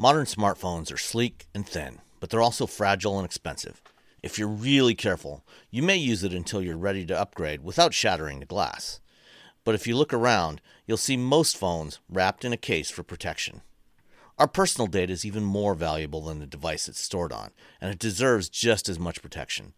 Modern smartphones are sleek and thin, but they're also fragile and expensive. If you're really careful, you may use it until you're ready to upgrade without shattering the glass. But if you look around, you'll see most phones wrapped in a case for protection. Our personal data is even more valuable than the device it's stored on, and it deserves just as much protection.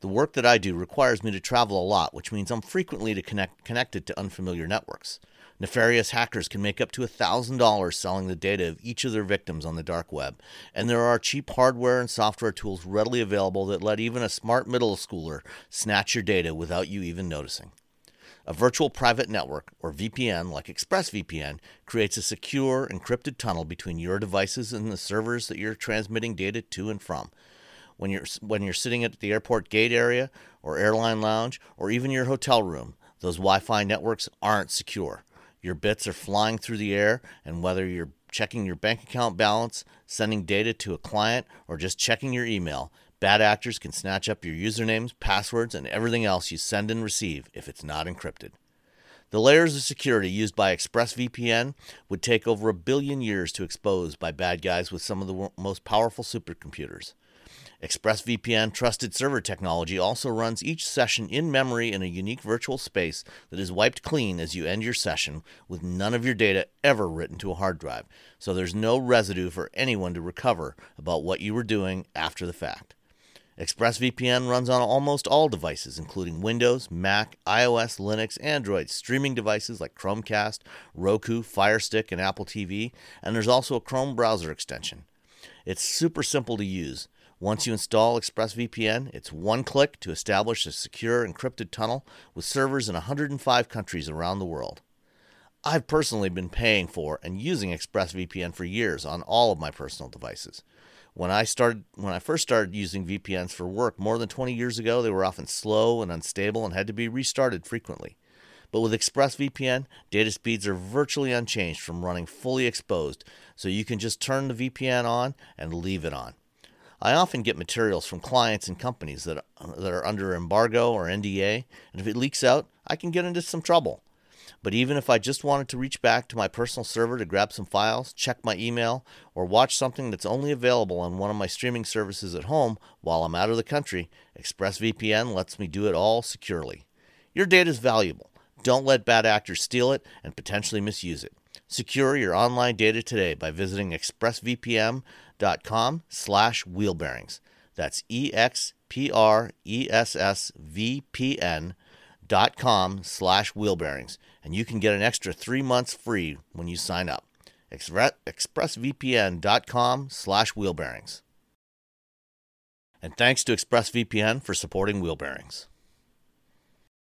The work that I do requires me to travel a lot, which means I'm frequently to connect, connected to unfamiliar networks. Nefarious hackers can make up to $1,000 selling the data of each of their victims on the dark web, and there are cheap hardware and software tools readily available that let even a smart middle schooler snatch your data without you even noticing. A virtual private network, or VPN, like ExpressVPN, creates a secure, encrypted tunnel between your devices and the servers that you're transmitting data to and from. When you're, when you're sitting at the airport gate area, or airline lounge, or even your hotel room, those Wi Fi networks aren't secure. Your bits are flying through the air, and whether you're checking your bank account balance, sending data to a client, or just checking your email, Bad actors can snatch up your usernames, passwords, and everything else you send and receive if it's not encrypted. The layers of security used by ExpressVPN would take over a billion years to expose by bad guys with some of the most powerful supercomputers. ExpressVPN trusted server technology also runs each session in memory in a unique virtual space that is wiped clean as you end your session with none of your data ever written to a hard drive, so there's no residue for anyone to recover about what you were doing after the fact. ExpressVPN runs on almost all devices, including Windows, Mac, iOS, Linux, Android, streaming devices like Chromecast, Roku, Fire Stick, and Apple TV, and there's also a Chrome browser extension. It's super simple to use. Once you install ExpressVPN, it's one click to establish a secure encrypted tunnel with servers in 105 countries around the world. I've personally been paying for and using ExpressVPN for years on all of my personal devices. When I started when I first started using VPNs for work more than 20 years ago, they were often slow and unstable and had to be restarted frequently. But with ExpressVPN, data speeds are virtually unchanged from running fully exposed, so you can just turn the VPN on and leave it on. I often get materials from clients and companies that, that are under embargo or NDA, and if it leaks out, I can get into some trouble. But even if I just wanted to reach back to my personal server to grab some files, check my email, or watch something that's only available on one of my streaming services at home while I'm out of the country, ExpressVPN lets me do it all securely. Your data is valuable. Don't let bad actors steal it and potentially misuse it. Secure your online data today by visiting expressvpn.com slash wheelbearings. That's E-X-P-R-E-S-S-V-P-N dot com slash wheelbearings and you can get an extra three months free when you sign up. ExpressVPN.com slash wheelbearings. And thanks to ExpressVPN for supporting Wheel Bearings.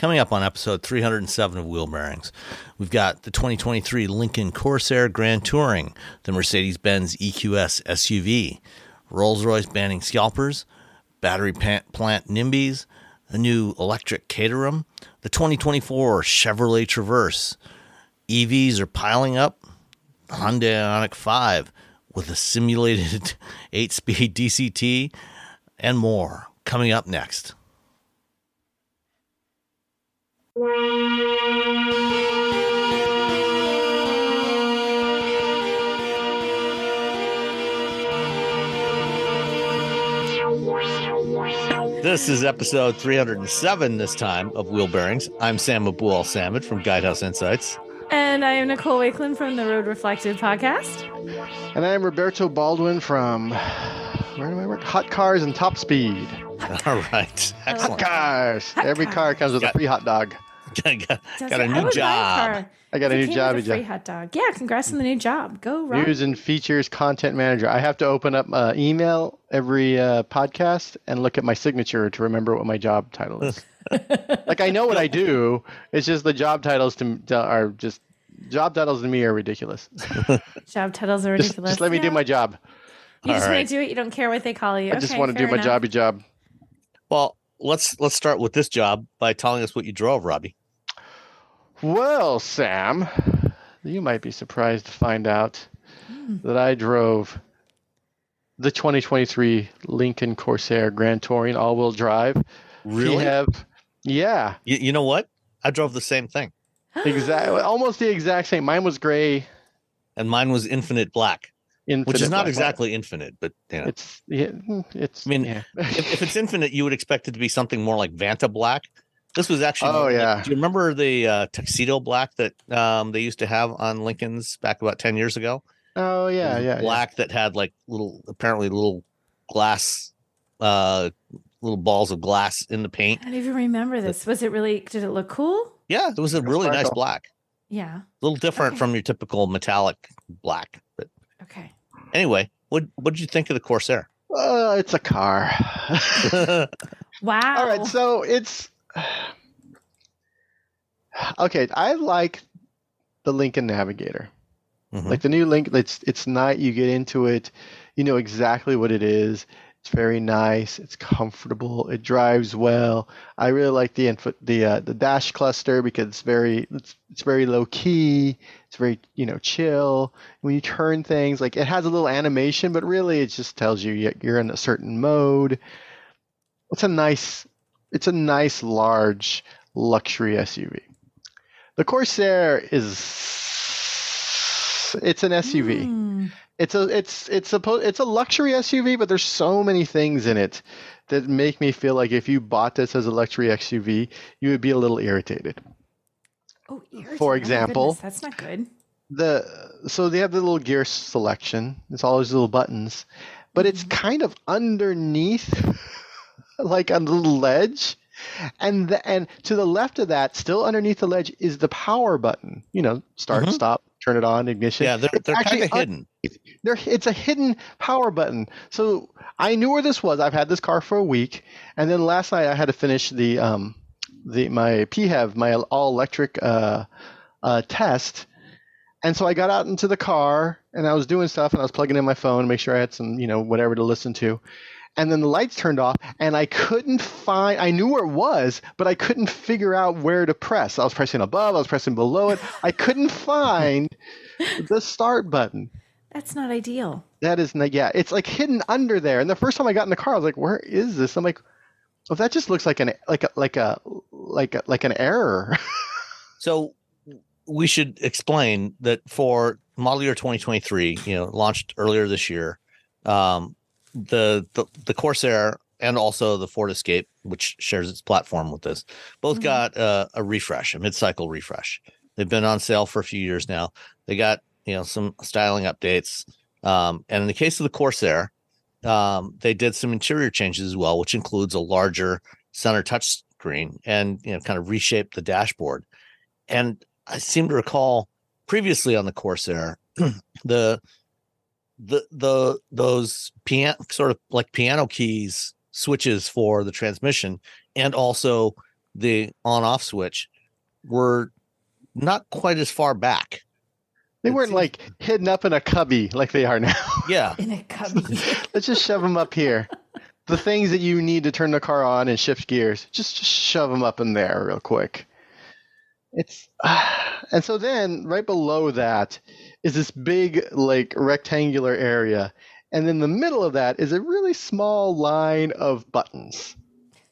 Coming up on episode 307 of Wheel Bearings, we've got the 2023 Lincoln Corsair Grand Touring, the Mercedes Benz EQS SUV, Rolls Royce banning scalpers, battery plant NIMBYs, a new electric Caterham, the 2024 Chevrolet Traverse. EVs are piling up. Hyundai Ioniq 5 with a simulated 8 speed DCT, and more coming up next. This is episode 307 this time of Wheel Bearings. I'm Sam Abuelsamid from Guidehouse Insights. And I am Nicole Wakelin from the Road Reflective podcast. And I am Roberto Baldwin from, where do I work? Hot Cars and Top Speed. All right. Oh. Excellent. Hot Cars. Hot Every cars. car comes with Got- a free hot dog. got, got, got a it? I new job. I got a new came job. a free hot dog. Yeah, congrats on the new job. Go Rob. News and features content manager. I have to open up uh, email every uh, podcast and look at my signature to remember what my job title is. like I know what I do. It's just the job titles to, to are just job titles to me are ridiculous. Job titles are ridiculous. just let me do my job. You just All want to do it. You don't care what they call you. I just want to do my enough. jobby job. Well, let's let's start with this job by telling us what you drove, Robbie. Well, Sam, you might be surprised to find out Hmm. that I drove the 2023 Lincoln Corsair Grand Touring all-wheel drive. We have, yeah, You, you know what? I drove the same thing, exactly, almost the exact same. Mine was gray, and mine was infinite black, infinite which is not black. exactly infinite, but you know, It's yeah, mm, it's. I mean, yeah. if, if it's infinite, you would expect it to be something more like Vanta black. This was actually. Oh, yeah. do you remember the uh, tuxedo black that um, they used to have on Lincolns back about ten years ago? oh It yeah, was yeah, yeah. black that had like little, apparently little glass, uh, little balls of glass in the paint. I don't even remember this. Was it really? Did it look cool? Yeah, it was a really nice black. Yeah. A little different Okay. from your typical metallic black. But Okay. anyway, what what did you think of the Corsair? Uh, it's a car. Wow. All right, so it's okay. I like the Lincoln Navigator, Mhm. like the new Link. It's it's not. You get into it, you know exactly what it is. It's very nice. It's comfortable. It drives well. I really like the input, the uh, the dash cluster because it's very it's, it's very low key. It's very you know chill. When you turn things, like it has a little animation, but really it just tells you- you're in a certain mode. It's a nice it's a nice large luxury SUV. The Corsair is it's an SUV. Hmm. It's a it's it's supposed it's a luxury SUV, but there's so many things in it that make me feel like if you bought this as a luxury SUV, you would be a little irritated. Oh, irritating. For Oh example- goodness, that's not good. The so they have the little gear selection. It's all those little buttons, but it's kind of underneath, like a little ledge, and the, and to the left of that, still underneath the ledge, is the power button. You know, start, Mhm. stop, turn it on, ignition. yeah, they're they're kind of un- hidden. there it's a hidden power button so i knew where this was i've had this car for a week and then last night i had to finish the um the my PHEV, my all electric uh uh test and so i got out into the car and i was doing stuff and i was plugging in my phone to make sure i had some you know whatever to listen to and then the lights turned off and i couldn't find i knew where it was but i couldn't figure out where to press i was pressing above i was pressing below it i couldn't find the start button That's not ideal. that is not, yeah, it's like hidden under there. And the first time I got in the car, I was like, "Where is this?" I'm like, "Oh, that just looks like an like a like a like a, like an error." So we should explain that for model year 2023, you know, launched earlier this year, um, the, the the Corsair and also the Ford Escape, which shares its platform with this, both Mhm. got uh, a refresh, a mid-cycle refresh. They've been on sale for a few years now. They got you know some styling updates, um, and in the case of the Corsair, um, they did some interior changes as well, which includes a larger center touch screen and you know kind of reshaped the dashboard. And I seem to recall previously on the Corsair, the the the those piano sort of like piano keys switches for the transmission and also the on off switch were not quite as far back. they weren't like hidden up in a cubby like they are now. Yeah. In a cubby. Let's just shove them up here. The things that you need to turn the car on and shift gears, just just shove them up in there real quick. It's and so then right below that is this big like rectangular area, and in the middle of that is a really small line of buttons.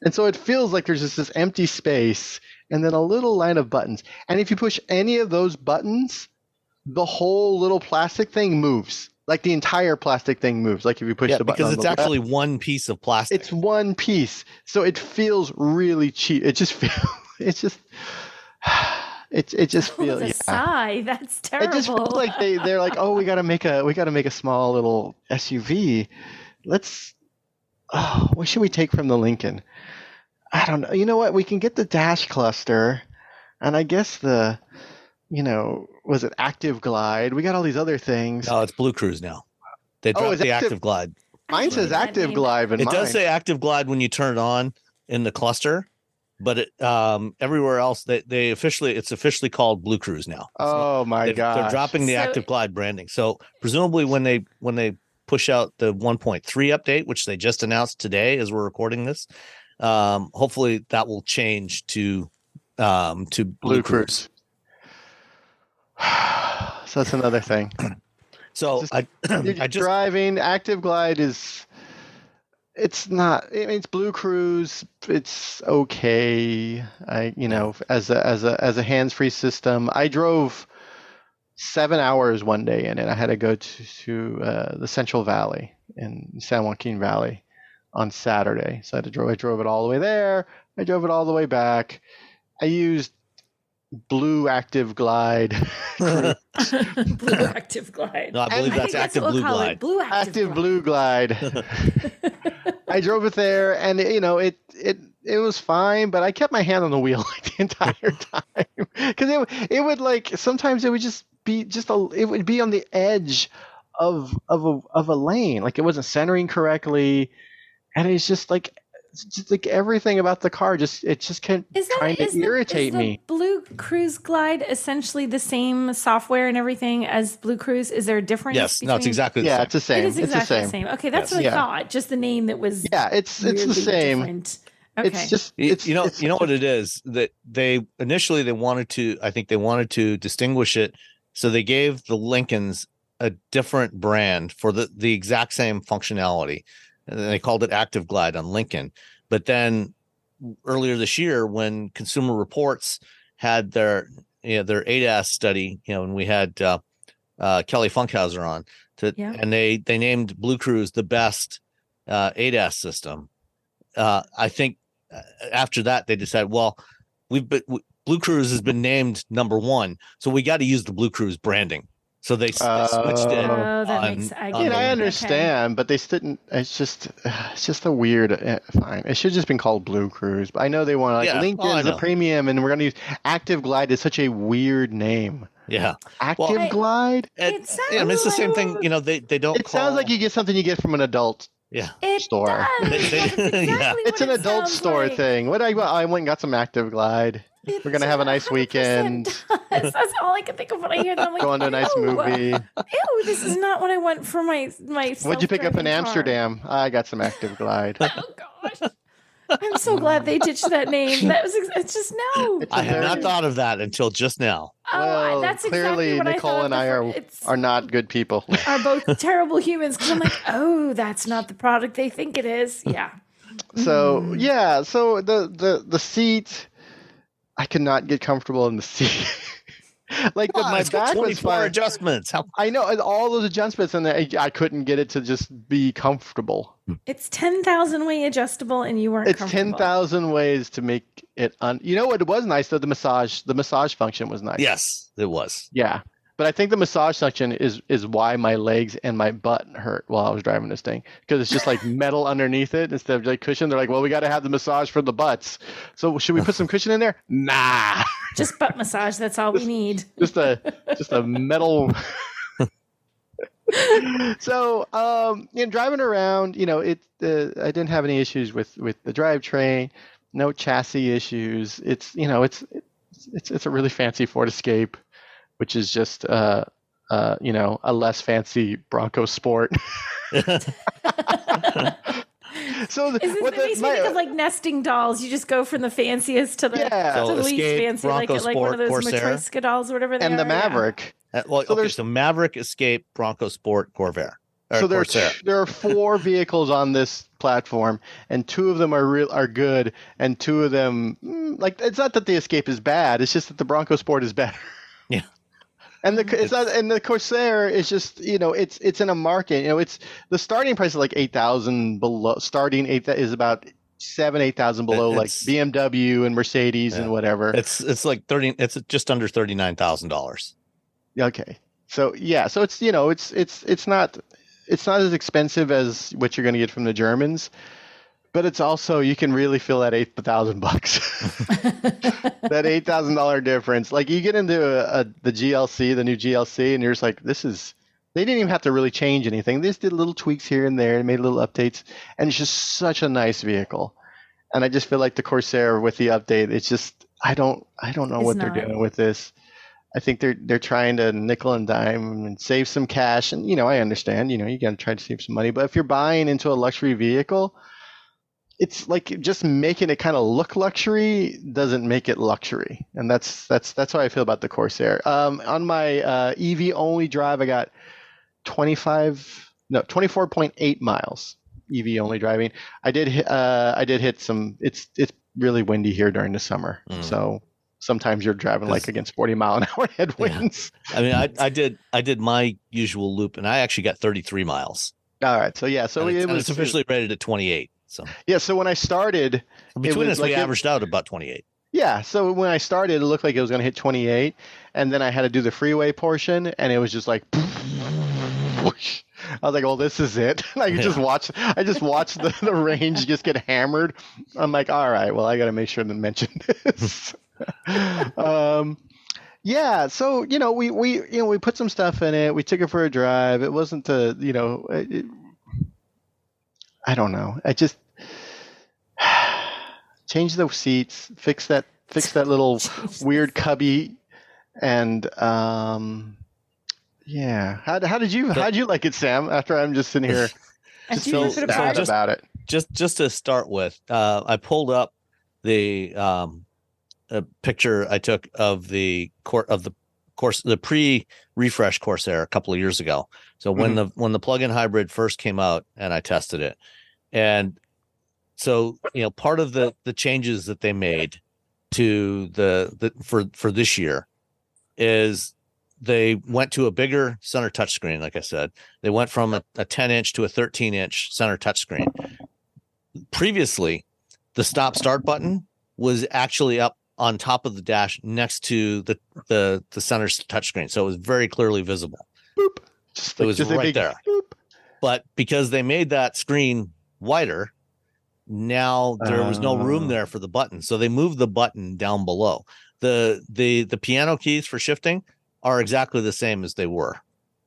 And so it feels like there's just this empty space and then a little line of buttons. And if you push any of those buttons, the whole little plastic thing moves. Like the entire plastic thing moves. Like if you push yeah the button because it's the left, actually one piece of plastic. it's one piece, so it feels really cheap. It just feels. It's just. It it just Oh, feels. the yeah. sigh. That's terrible. It just feels like they they're like, oh, we gotta make a we gotta make a small little SUV. Let's. Oh, what should we take from the Lincoln? I don't know. You know what? We can get the dash cluster, and I guess the, you know, was it Active Glide? We got all these other things. no, it's Blue Cruise now. They Oh, dropped is the Active- active glide. Mine says Active. Glide, but It mine. does say active glide when you turn it on in the cluster, but it, um, everywhere else they, they officially it's officially called Blue Cruise now. It's not- Oh my god! they're dropping the So- Active Glide branding. So presumably when they when they push out the 1.3 update, which they just announced today as we're recording this, um, hopefully that will change to um to Blue, Blue Cruise. Cruise. so that's another thing. So Just- I I just driving active glide is it's not I mean, it's blue cruise it's okay. I you know as a as a as a hands-free system i drove seven hours one day in it. I had to go to, to uh, the central valley in san joaquin valley on saturday. So i had to drove i drove it all the way there. I drove it all the way back. I used blue active glide Blue Active Glide. no, I believe I that's think Active what Blue we'll Glide. Blue Active, active Glide. blue glide I drove it there, and you know it it it was fine, but I kept my hand on the wheel like the entire time because it would- it would like sometimes it would just be just a it would be on the edge of of a of a lane, like it wasn't centering correctly, and it's just like it's just like everything about the car just it just can is that trying to the- irritate is the me. Blue Cruise Glide essentially the same software and everything as Blue Cruise? Is there a difference? Yes, no, it's exactly the Yeah, same. it's the same. It is it's exactly the same. Okay, that's Yes. what I Yeah. thought. Just the name that was Yeah, it's it's the same. different. Okay. It's just it's you know it's- you know what it is that they initially they wanted to i think they wanted to distinguish it so they gave the lincolns a different brand for the the exact same functionality and they called it active glide on lincoln. But then earlier this year when consumer reports had their you know their adas study you know and we had uh, uh kelly funkhouser on to Yeah. and they they named blue cruise the best uh adas system. Uh i think uh, after that they decided well we've been w- blue cruise has been named number one so we got to use the blue cruise branding so they, s- they switched it Oh, that on- makes I on get Yeah, it. I Okay. understand, but they didn't. It's just, it's just a weird. eh, Fine, it should have just been called Blue Cruise. But I know they want like Yeah, oh, I Lincoln's a premium, and we're gonna use Active Glide. Is such a weird name. yeah Active I- Glide. and, It yeah, I mean, it's the sounds same thing like- you know they they don't It sounds like you get something you get from an adult. yeah It store. does. They- they- That's exactly yeah. It's an it adult store like. thing. What I I went and got some Active Glide. It We're gonna have a nice weekend. does. That's all I can think of when I hear that. I'm like, Go on to a nice ew, movie. Ew, this is not what I want for my my. What'd you pick up in car. Amsterdam? I got some Active Glide. Oh gosh. I'm so glad they ditched that name. That was it's just no. It's i had not thought of that until just now Oh, well, that's clearly exactly what Nicole thought and I are it's- are not good people. are both terrible humans because I'm like, oh, that's not the product they think it is. Yeah. So Mm. yeah, so the the the seat, I could not get comfortable in the seat. like the, my it's got back was 24 fine. adjustments how I know all those adjustments, and I, I couldn't get it to just be comfortable. It's ten thousand way adjustable, and you weren't. It's ten comfortable. thousand ways to make it. Un- you know what? It was nice though. The massage, the massage function was nice. yes it was Yeah, but I think the massage function is is why my legs and my butt hurt while I was driving this thing because it's just like metal underneath it instead of like cushion. They're like, well, we got to have the massage for the butts. So should we put some cushion in there? Nah, Just butt massage. That's all we need. just a just a metal. so um, you know, driving around, you know, it uh, I didn't have any issues with with the drivetrain, no chassis issues. It's you know, it's it's it's a really fancy Ford Escape, which is just uh uh you know a less fancy Bronco Sport. so the, Is this, what the, makes me think of like nesting dolls. You just go from the fanciest to the, Yeah. to So the least Escape, fancy, like Bronco like one of those Corsair. Matryoshka dolls or whatever they and the are. yeah. Maverick. Uh, well, So okay, there's- so Maverick, Escape, Bronco Sport, Corvair. So there are, Corsair. t- there are four vehicles on this platform, and two of them are real are good, and two of them mm, like it's not that the Escape is bad. It's just that the Bronco Sport is better. Yeah. And the it's not, and the Corsair is just you know it's it's in a market you know it's the starting price is like eight thousand below starting eight is about seven eight thousand below like BMW and Mercedes Yeah. and whatever. It's it's like thirty. It's just under thirty nine thousand dollars. Okay. So yeah, so it's you know it's it's it's not it's not as expensive as what you're going to get from the Germans, but it's also you can really feel that eight thousand bucks, that eight thousand dollar difference. Like you get into a, a, the GLC, the new GLC, and you're just like, this is. They didn't even have to really change anything. They just did little tweaks here and there and made little updates, and it's just such a nice vehicle. and I just feel like the Corsair with the update, it's just I don't I don't know It's what not. they're doing with this. I think they're they're trying to nickel and dime and save some cash, and you know I understand. You know you got to try to save some money, but if you're buying into a luxury vehicle, it's like just making it kind of look luxury doesn't make it luxury, and that's that's that's how I feel about the Corsair. Um, on my uh, EV only drive, I got 25 no 24.8 miles EV only driving. I did hit- uh, I did hit some. It's it's really windy here during the summer, Mm. so sometimes you're driving like against 40 mile an hour headwinds. I mean, I, I did I did my usual loop, and I actually got 33 miles. All right, so yeah, so and it and was it's officially rated at 28. So yeah. So when I started, between was us, we it- averaged out about 28. Yeah, so when I started, it looked like it was going to hit 28, and then I had to do the freeway portion, and it was just like, whoosh. I was like, "Well, this is it." I could just Yeah. watch. I just watched the, the range just get hammered. I'm like, "All right, well, I got to make sure to mention this." um, yeah, so you know, we we you know we put some stuff in it. We took it for a drive. It wasn't the you know, it, I don't know. I just change the seats, fix that fix that little weird cubby, and um, yeah. How how did you how did you like it, Sam? After I'm just sitting here And So- you rip it so just- about it. Just just to start with, uh, I pulled up the um, a picture I took of the court of the course the pre refresh Corsair a couple of years ago. So when mm-hmm. the when the plug-in hybrid first came out and I tested it, and so you know part of the the changes that they made to the the for for this year is they went to a bigger center touchscreen. Like I said, they went from a, a 10 inch to a 13 inch center touchscreen. Previously, the stop start button was actually up on top of the dash next to the the the center touchscreen, so it was very clearly visible. Just It was just right big there. boop. But because they made that screen wider, now there was no room Oh. there for the button, so they moved the button down below. the the The piano keys for shifting are exactly the same as they were.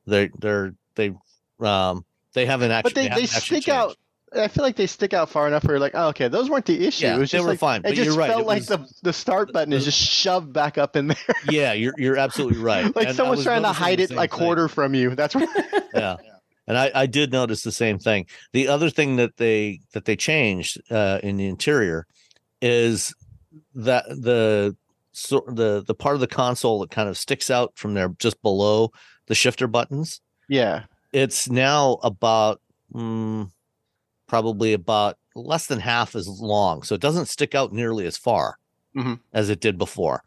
They they're they um they haven't actually But they, they haven't actually stick out. I feel like they stick out far enough where you're like, oh, okay, those weren't the issue. Yeah, it was they just were like, fine, It just you're right, felt it like was- the the start button is just shoved back up in there, Yeah, you're you're absolutely right. like And someone's trying to hide it like thing. quarter from you. That's right. yeah and I, I did notice the same thing the other thing that they that they changed uh, in the interior is that the so the the part of the console that kind of sticks out from there just below the shifter buttons yeah. it's now about mm, probably about less than half as long so it doesn't stick out nearly as far Mhm. as it did before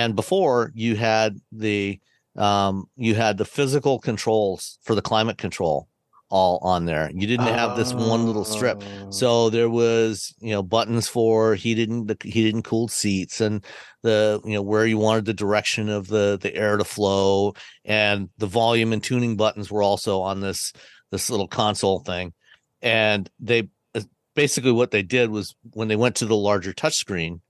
and before you had the um you had the physical controls for the climate control all on there you didn't have this one little strip Oh. so there was, you know, buttons for heated and the heated and cooled seats and the, you know, where you wanted the direction of the the air to flow and the volume and tuning buttons were also on this this little console thing. And they uh, basically what they did was when they went to the larger touchscreen,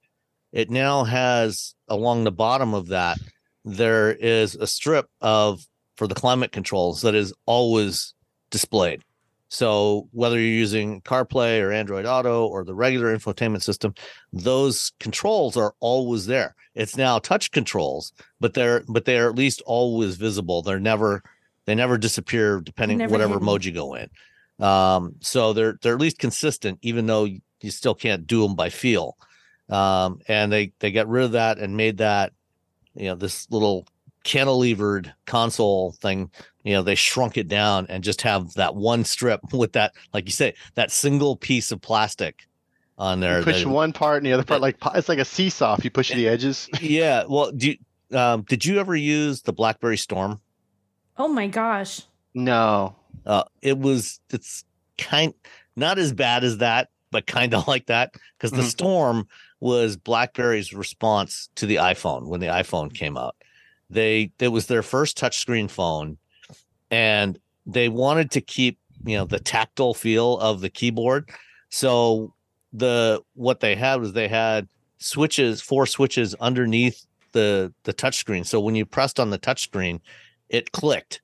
it now has along the bottom of that there is a strip of for the climate controls that is always displayed. So whether you're using CarPlay or Android Auto or the regular infotainment system, those controls are always there. It's now touch controls, but they're but they are at least always visible. They're never they never disappear depending Never whatever hidden. mode you go in. Um, so they're they're at least consistent, even though you you still can't do them by feel. Um, and they they got rid of that and made that you know this little cantilevered console thing you know they shrunk it down and just have that one strip with that like you say that single piece of plastic on there You push that- one part and the other part that- like it's like a seesaw. If you push the edges, yeah well do you, um, did you ever use the blackberry storm Oh my gosh. no. Uh it was it's kind not as bad as that but kind of like that because the Mhm. storm was blackberry's response to the iphone when the iphone came out. They it was their first touchscreen phone and they wanted to keep you know the tactile feel of the keyboard. So the what they had was they had switches four switches underneath the the touchscreen. So when you pressed on the touchscreen it clicked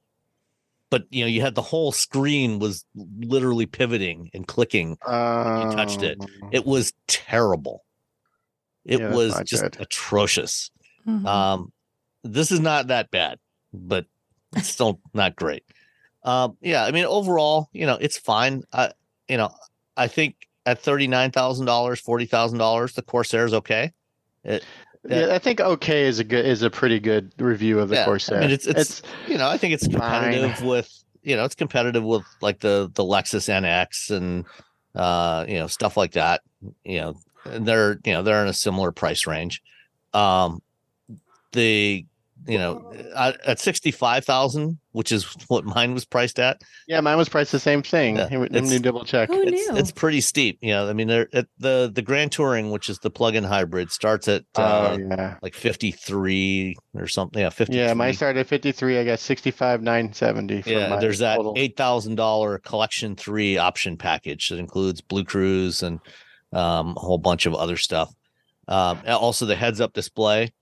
but you know, you had the whole screen was literally pivoting and clicking. Uh, touched it. It was terrible. It Yeah, was just good. atrocious. Mhm. Um, this is not that bad, but it's still not great. Um, yeah, I mean, overall, you know, it's fine. I, you know, I think at thirty nine thousand dollars, forty thousand dollars, the Corsair is okay. It, Yeah, I think okay is a good is a pretty good review of the Yeah, I mean, it's- it's- you know, I think it's Fine. competitive with, you know, it's competitive with like the the Lexus NX and, uh, you know, stuff like that. You know, and they're you know they're in a similar price range. Um, the you know at, at sixty five thousand, which is what mine was priced at. yeah, mine was priced the same thing. Yeah, Let me- me double check. Who It's, knew? it's pretty steep. You know, I mean, they're at the the Grand Touring, which is the plug-in hybrid, starts at uh, Oh yeah, like fifty three or something. Yeah, fifty. yeah. Mine started at fifty three. I got sixty five nine seventy. Yeah, there's that total. eight thousand dollar collection three option package that includes Blue Cruise and um, a whole bunch of other stuff. Um, also the heads up display.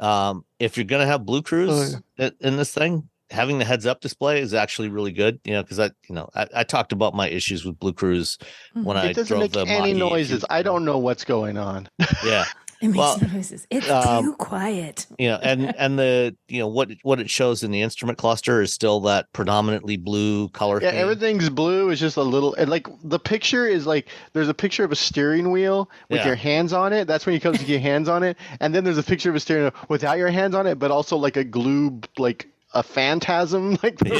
Um, if you're gonna have Blue Cruise in, in this thing, having the heads up display is actually really good. You know, because I, you know, I, I talked about my issues with Blue Cruise when I It doesn't drove make the any Mach-E a few noises. I don't know what's going on. Yeah, It makes well, no noises. It's um, too quiet. yeah, and and the you know what what it shows in the instrument cluster is still that predominantly blue color Yeah, theme. everything's blue. It's just a little, and like the picture is like there's a picture of a steering wheel with Yeah. your hands on it. That's when you come to get your hands on it, and then there's a picture of a steering wheel without your hands on it, but also like a glue, like a phantasm, like Yeah,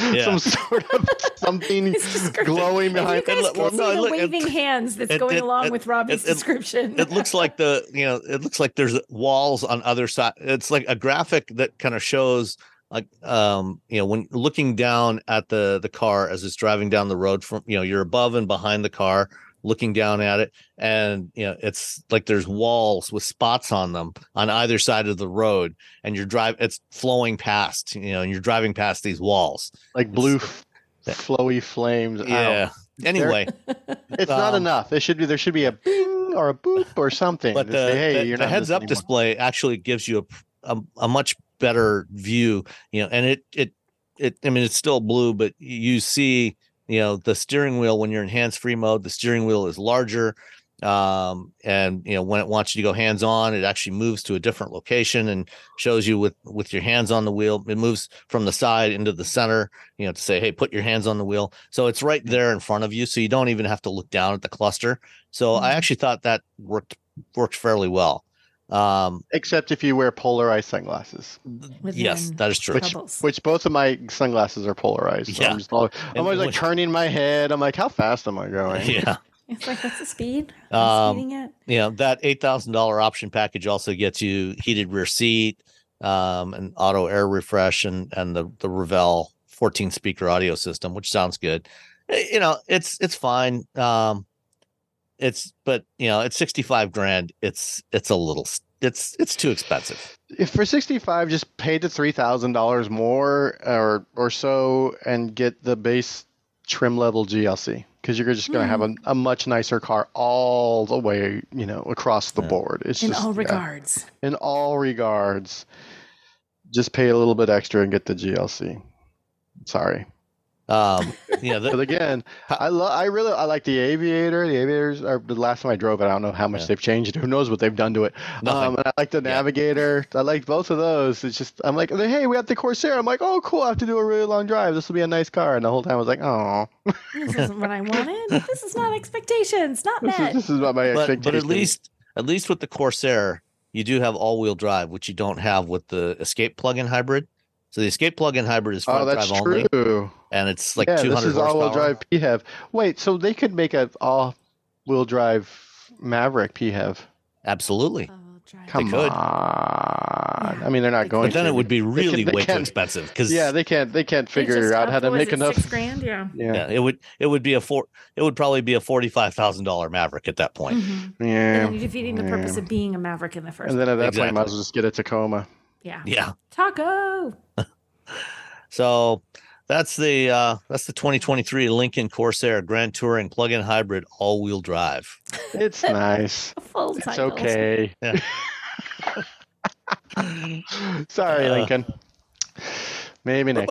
yeah. some sort of something His description. glowing If you behind. guys well, can see no, the look, it- waving hands that's it- going it- along it- with Robbie's it- it- description. it looks like the you know it looks like there's walls on other side it's like a graphic that kind of shows like um you know when looking down at the the car as it's driving down the road from you know you're above and behind the car looking down at it and you know it's like there's walls with spots on them on either side of the road and you're drive it's flowing past you know and you're driving past these walls like blue, f- flowy flames. Yeah anyway it's not Um, enough. It should be there should be a bing or a boop or something. but the, say, hey, the- you're the not heads up anymore." display actually gives you a, a a much better view you know and it it it i mean it's still blue but you see you know the steering wheel when you're in hands free mode the steering wheel is larger um and you know when it wants you to go hands on it actually moves to a different location and shows you with with your hands on the wheel. It moves from the side into the center you know to say hey put your hands on the wheel. So it's right there in front of you so you don't even have to look down at the cluster. So i Mhm. actually thought that worked worked fairly well um Except if you wear polarized sunglasses, yes them that is true which Troubles. which both of my sunglasses are polarized. So Yeah. I'm, just all, And I'm always like turning my head. I'm like, how fast am I going? yeah It's like, what's the speed? I'm Um, speeding it. you know that eight thousand dollar option package also gets you heated rear seat, um, and auto air refresh, and and the the Revel fourteen speaker audio system, which sounds good. Eh, You know, it's it's fine. Um, it's but you know, it's sixty five grand. It's it's a little it's it's too expensive. If for 65, just pay the three thousand dollars more or or so and get the base trim level GLC because you're just going to have a, a much nicer car all the way, you know, across the Yeah. board. It's In just, all yeah, regards. in all regards, just pay a little bit extra and get the GLC. Sorry. Um, you know, But again, I love. I really I like the Aviator. The Aviators are the last time I drove it. I don't know how much Yeah. they've changed. Who knows what they've done to it? Nothing. Um, and I like the Yeah. Navigator. I like both of those. It's just I'm like, hey, we got the Corsair. I'm like, oh, cool. I have to do a really long drive. This will be a nice car. And the whole time I was like, oh, This isn't what I wanted. This is not expectations. Not this is met. this is what my but, expectations. but at least at least with the Corsair, you do have all wheel drive, which you don't have with the Escape plug-in hybrid. So the Escape plug-in hybrid is front Oh, that's drive only, true. and it's like yeah, 200 this is horsepower. all-wheel drive PHEV. Wait, so they could make a all-wheel drive Maverick PHEV? Absolutely, drive. Come could. on. I mean, they're not They going. but then to. it would be They really can- they way too expensive because Yeah, they can't. They can't figure out up- how to make is it, enough. Six grand, yeah. Yeah, yeah, it would it would be a four it would probably be a forty five thousand dollar Maverick at that point. Mhm. yeah. And then you're defeating the purpose of being a maverick in the first And then at that point, Exactly. might as well just get a Tacoma. Yeah. Yeah, Taco. so that's the uh that's the 2023 Lincoln Corsair Grand Touring plug-in hybrid all-wheel drive. It's nice. Full It's title. okay. Yeah. Sorry, Uh, Lincoln. Maybe next.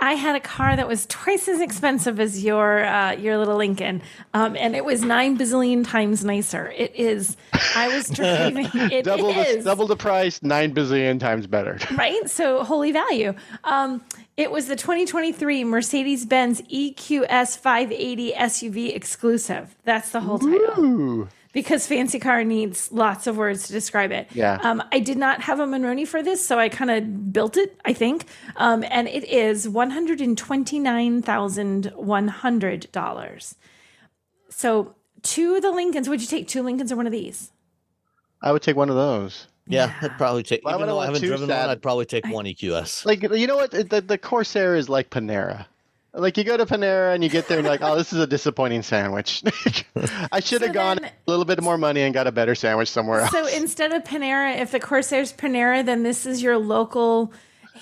I had a car that was twice as expensive as your uh, your little Lincoln, um, and it was nine bazillion times nicer. It is. I was driving. It double is. the double the price, nine bazillion times better. right? So holy value. Um, it was the 2023 Mercedes-Benz EQS 580 SUV exclusive. That's the whole title. Ooh. Because fancy car needs lots of words to describe it. Yeah. Um, I did not have a Monroney for this, so I kind of built it, I think. Um, and it is $129,100. So two of the Lincolns. Would you take two Lincolns or one of these? I would take one of those. Yeah, I'd probably take, Why even I though I haven't driven sad- one, I'd probably take one E EQS. Like you know what? The the Corsair is like Panera. Like you go to Panera and you get there and you're like, oh, this is a disappointing sandwich. I should have gone then- a little bit more money and got a better sandwich somewhere else. So instead of Panera, if the Corsair's Panera, then this is your local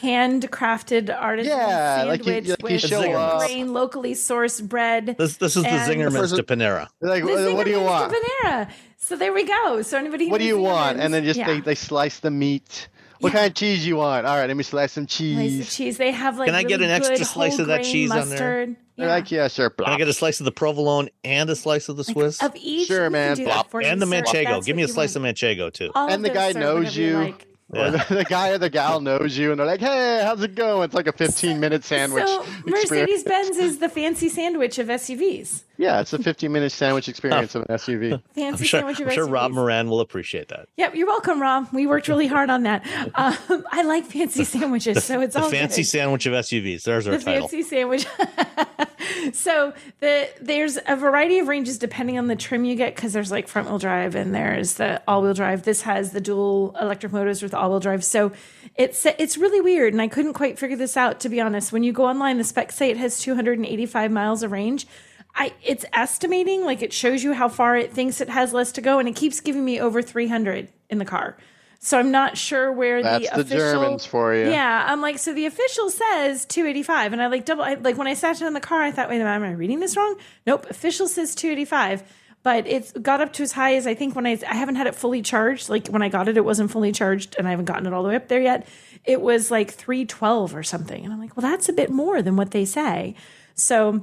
handcrafted artisan Yeah, like sandwich you- like you with show certain up. grain, locally sourced bread. This this is the Zingerman's to Panera. like, The what, what do you want? to Panera. So there we go. So anybody, who What do you want? And then just yeah. they, they slice the meat. What Yeah. kind of cheese you want? All right, let me slice some Slice of cheese. cheese. They have like Can I get really an extra good slice whole of that grain cheese on there? mustard. They're Yeah. like, yeah, sure. Can I Blop. get a slice of the provolone and a slice of the Swiss? Of each, Sure, man. do that Plop. for you, and the manchego. Give me a slice want. of manchego too. All and the guy knows you. like. Or Yeah. the, the guy or the gal knows you, and they're like, "Hey, how's it going?" It's like a 15-minute sandwich. So. Mercedes Benz is the fancy sandwich of SUVs. Yeah, it's a 15-minute sandwich experience of an SUV. Fancy I'm sure, sandwich of I'm sure SUVs. Rob Moran will appreciate that. Yep, you're welcome, Rob. We worked really hard on that. Um, I like fancy sandwiches, so it's The all fancy good. sandwich of SUVs. There's our the title. fancy sandwich. so the there's a variety of ranges depending on the trim you get because there's like front wheel drive and there's the all wheel drive. This has the dual electric motors with all wheel drive. So it's it's really weird, and I couldn't quite figure this out to be honest. When you go online, the specs say it has 285 miles of range. I it's estimating like it shows you how far it thinks it has less to go, and it keeps giving me over 300 in the car. So I'm not sure where That's the the official Germans for you. Yeah, I'm like, so the official says 285, and I like double. I, like when I sat down in the car, I thought, wait a minute, am I reading this wrong? Nope, official says 285, but it's got up to as high as I think when I I haven't had it fully charged. Like when I got it, it wasn't fully charged, and I haven't gotten it all the way up there yet. It was like 312 or something, and I'm like, well, that's a bit more than what they say. So,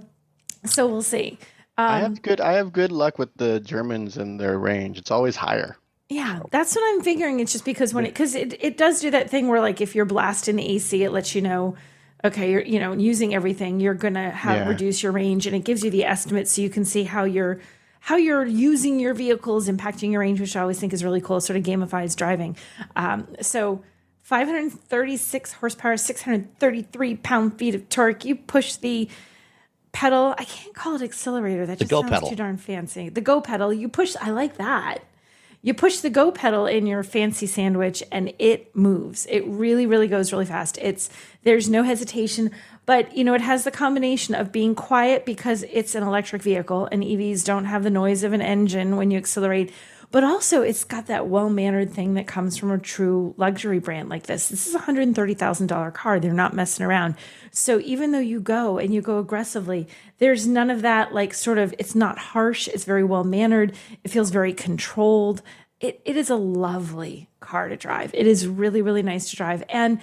so we'll see. I Um, have good. I have good luck with the Germans and their range. It's always higher. Yeah, that's what I'm figuring. It's just because when it because it, it does do that thing where like if you're blasting the AC, it lets you know, okay, you're you know using everything, you're gonna have Yeah. reduce your range, and it gives you the estimate so you can see how you're how you're using your vehicle is impacting your range, which I always think is really cool. Sort of gamifies driving. Um, so. 536 horsepower, 633 pound feet of torque. You push the pedal. I can't call it accelerator. That just go sounds pedal. too darn fancy. The go pedal. You push. I like that. You push the go pedal in your fancy sandwich, and it moves. It really, really goes really fast. It's there's no hesitation. But you know, it has the combination of being quiet because it's an electric vehicle, and EVs don't have the noise of an engine when you accelerate. But also, it's got that well mannered thing that comes from a true luxury brand like this. This is a $130,000 car. They're not messing around. So even though you go and you go aggressively, there's none of that, like, sort of, it's not harsh. It's very well mannered. It feels very controlled. It, it is a lovely car to drive. It is really, really nice to drive. And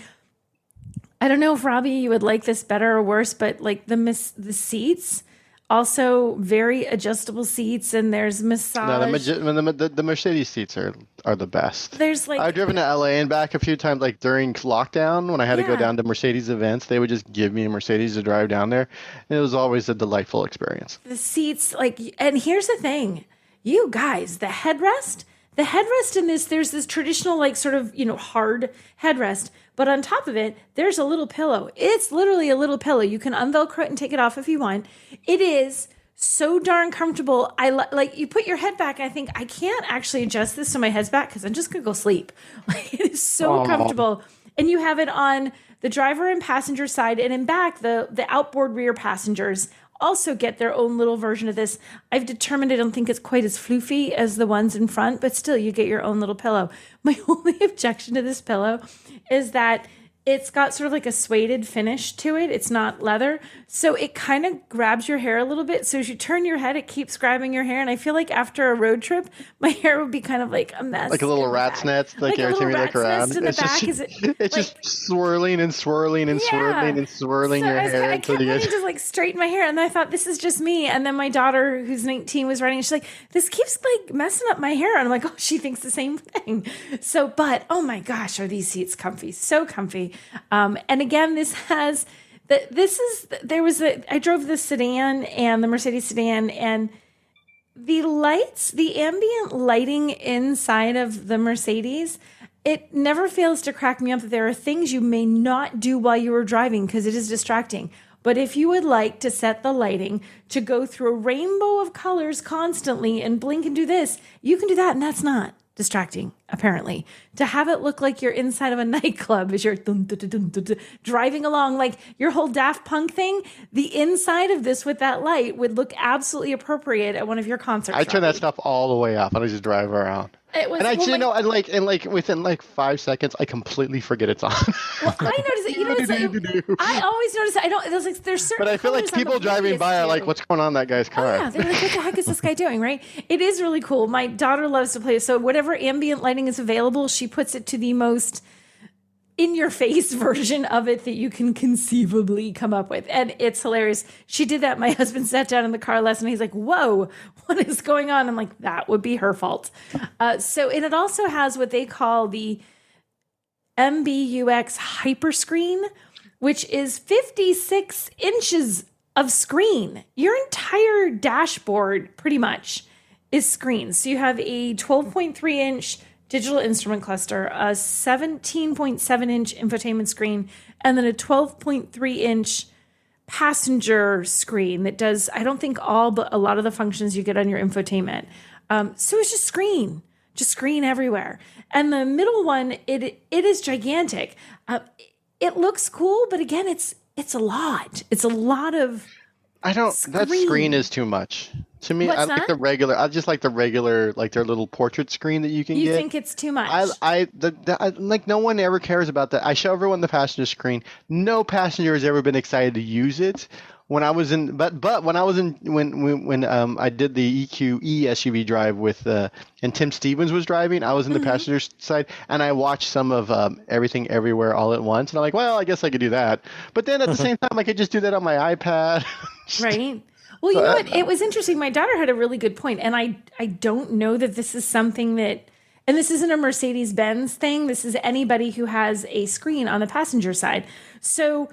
I don't know if Robbie, you would like this better or worse, but like the mis- the seats, also very adjustable seats, and there's massage. No, the, the, the, the Mercedes seats are are the best. there's like I've driven to LA and back a few times, like during lockdown when I had to go down to Mercedes events. They would just give me a Mercedes to drive down there, and it was always a delightful experience. the seats like and here's the thing You guys, the headrest, the headrest in this, there's this traditional, like, sort of, you know, hard headrest, but on top of it, there's a little pillow. It's literally a little pillow. You can unvelcro it and take it off if you want. It is so darn comfortable. I li- like you put your head back. I think I can't actually adjust this so my head's back because I'm just gonna go sleep. Like it is so Aw. comfortable, and you have it on the driver and passenger side, and in back the the outboard rear passengers also get their own little version of this. I've determined I don't think it's quite as floofy as the ones in front, but still you get your own little pillow. My only objection to this pillow is that it's got sort of like a suede finish to it. It's not leather. So it kind of grabs your hair a little bit. So as you turn your head, it keeps grabbing your hair. And I feel like after a road trip, my hair would be kind of like a mess. Like a little rat's nest, like, a every time you look around. it's back. just, Is it, it's like- just swirling and swirling and swirling and swirling so your I, was, hair I kept wanting to like straighten my hair, and I thought this is just me. And then my daughter, who's 19, was writing. She's like, "This keeps like messing up my hair," and I'm like, "Oh, she thinks the same thing." So, but oh my gosh, are these seats comfy? So comfy. Um, and again, this has this is there was a I drove the sedan and the Mercedes sedan and the lights, the ambient lighting inside of the Mercedes, it never fails to crack me up that there are things you may not do while you are driving because it is distracting. But if you would like to set the lighting to go through a rainbow of colors constantly and blink and do this, you can do that, and that's not distracting, apparently. To have it look like you're inside of a nightclub as you're dun, dun, dun, driving along, like your whole Daft Punk thing, the inside of this with that light would look absolutely appropriate at one of your concerts. I turn that stuff all the way up and I just drive around. It was And I, well, you like- know, and like, and like within like five seconds, I completely forget it's on. Well, I notice it. You like, I always notice. it. I don't. There's like there's certain. but I feel like people driving by are like, "What's going on in that guy's Oh, car?" yeah, they're like, what the heck is this guy doing? Right? It is really cool. My daughter loves to play. So whatever ambient lighting is available, she puts it to the most in your face version of it that you can conceivably come up with. And it's hilarious. She did that. My husband sat down in the car last night. He's like, whoa, what is going on? I'm like, that would be her fault. Uh, so, and it also has what they call the MBUX Hyperscreen, which is 56 inches of screen. Your entire dashboard, pretty much, is screen. So you have a 12.3 inch digital instrument cluster, a 17.7 inch infotainment screen, and then a 12.3 inch passenger screen that does, I don't think all, but a lot of the functions you get on your infotainment. Um, so it's just screen, just screen everywhere. And the middle one, it it is gigantic. Uh, it looks cool, but again, it's it's a lot. It's a lot of I don't. That Screen. screen is too much to me. What's I like that? the regular. I just like the regular, like their little portrait screen that you can you get. think it's too much. I, I, the, the, I, like no one ever cares about that. I show everyone the passenger screen. No passenger has ever been excited to use it. When I was in, but but when I was in, when when, when um I did the EQE SUV drive with uh and Tim Stevens was driving, I was in the Mm-hmm. passenger side and I watched some of um, everything everywhere all at once, and I'm like, well, I guess I could do that. But then at the same time, I could just do that on my iPad. right well you know what? It was interesting. My daughter had a really good point and i i don't know that this is something that and this isn't a mercedes benz thing. This is anybody who has a screen on the passenger side. So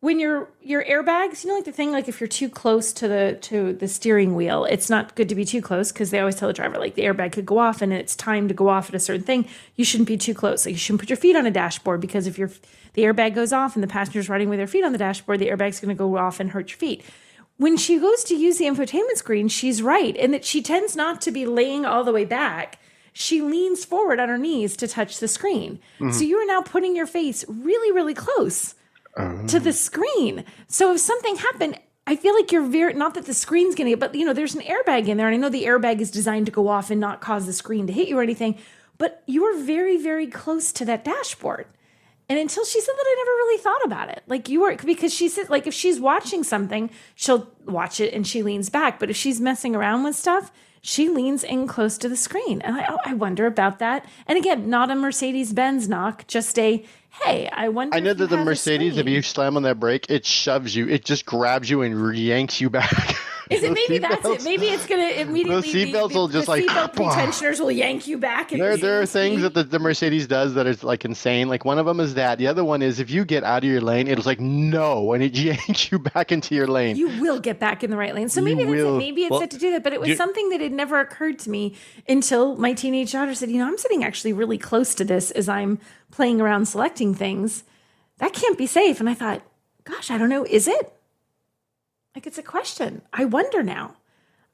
when your your airbags you know like the thing like if you're too close to the to the steering wheel it's not good to be too close because they always tell the driver like the airbag could go off and it's time to go off at a certain thing. You shouldn't be too close. Like you shouldn't put your feet on a dashboard because if your the airbag goes off and the passenger's riding with their feet on the dashboard the airbag's going to go off and hurt your feet when she goes to use the infotainment screen she's right in that she tends not to be laying all the way back. She leans forward on her knees to touch the screen. Mm-hmm. So you are now putting your face really really close to oh. the screen. So if something happened, I feel like you're very not that the screen's gonna get, but you know, there's an airbag in there, and I know the airbag is designed to go off and not cause the screen to hit you or anything, but you are very, very close to that dashboard. And until she said that, I never really thought about it. Like you are, because she said, like if she's watching something, she'll watch it and she leans back. But if she's messing around with stuff, she leans in close to the screen. And I, oh, I wonder about that. And again, not a Mercedes Benz knock, just a hey, I wonder. I know that the Mercedes, if you slam on that brake, it shoves you. It just grabs you and yanks you back. Is it maybe that's it? Maybe it's gonna immediately. Those be- seatbelts be- will just the like, seatbelt "Bah." pretensioners will yank you back. There, there are things that the, the Mercedes does that is like insane. Like one of them is that. The other one is if you get out of your lane, it's like no, and it yanks you back into your lane. you will get back in the right lane. So maybe that's it. Maybe it's Well, set to do that. But it was something that had never occurred to me until my teenage daughter said, "You know, I'm sitting actually really close to this as I'm playing around selecting things. That can't be safe." And I thought, "Gosh, I don't know. Is it?" Like it's a question. I wonder now.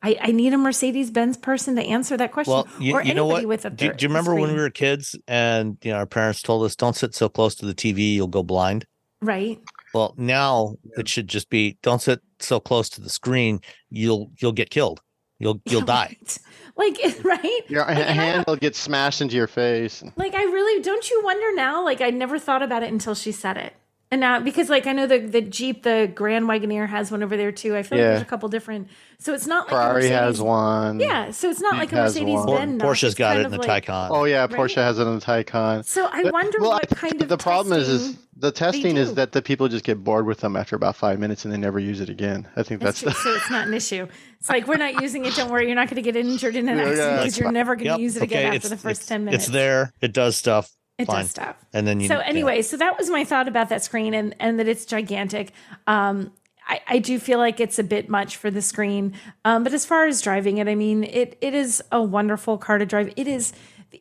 I, I need a Mercedes Benz person to answer that question, Well, you, or you know what? with a. do, do you remember when we were kids and you know our parents told us don't sit so close to the TV, you'll go blind. right? Well, now it should just be don't sit so close to the screen, you'll you'll get killed. You'll you'll die. Right. Like right? Your Like, hand will get smashed into your face. Like I really don't you wonder now? Like I never thought about it until she said it. And now because like I know the the Jeep, the Grand Wagoneer has one over there too. I feel like there's a couple different. So it's not like a Ferrari has one. Yeah, so it's not like a Mercedes Benz. Porsche's got it in the Taycan. Oh yeah, Right? Porsche has it in the Taycan. So I But- wonder well, what I think kind of the problem is is the testing is that the people just get bored with them after about five minutes and they never use it again. I think That's that's, the, so it's not an issue. It's like we're not using it. Don't worry, you're not going to get injured in an Yeah, accident yeah, because it's you're fine. never going to Yep. use it again Okay, after the first ten minutes. It's there. It does stuff. It Fine. does stuff. And then you so yeah. anyway, so that was my thought about that screen and and that it's gigantic. Um, I, I do feel like it's a bit much for the screen. Um, but as far as driving it, I mean, it it is a wonderful car to drive. It is.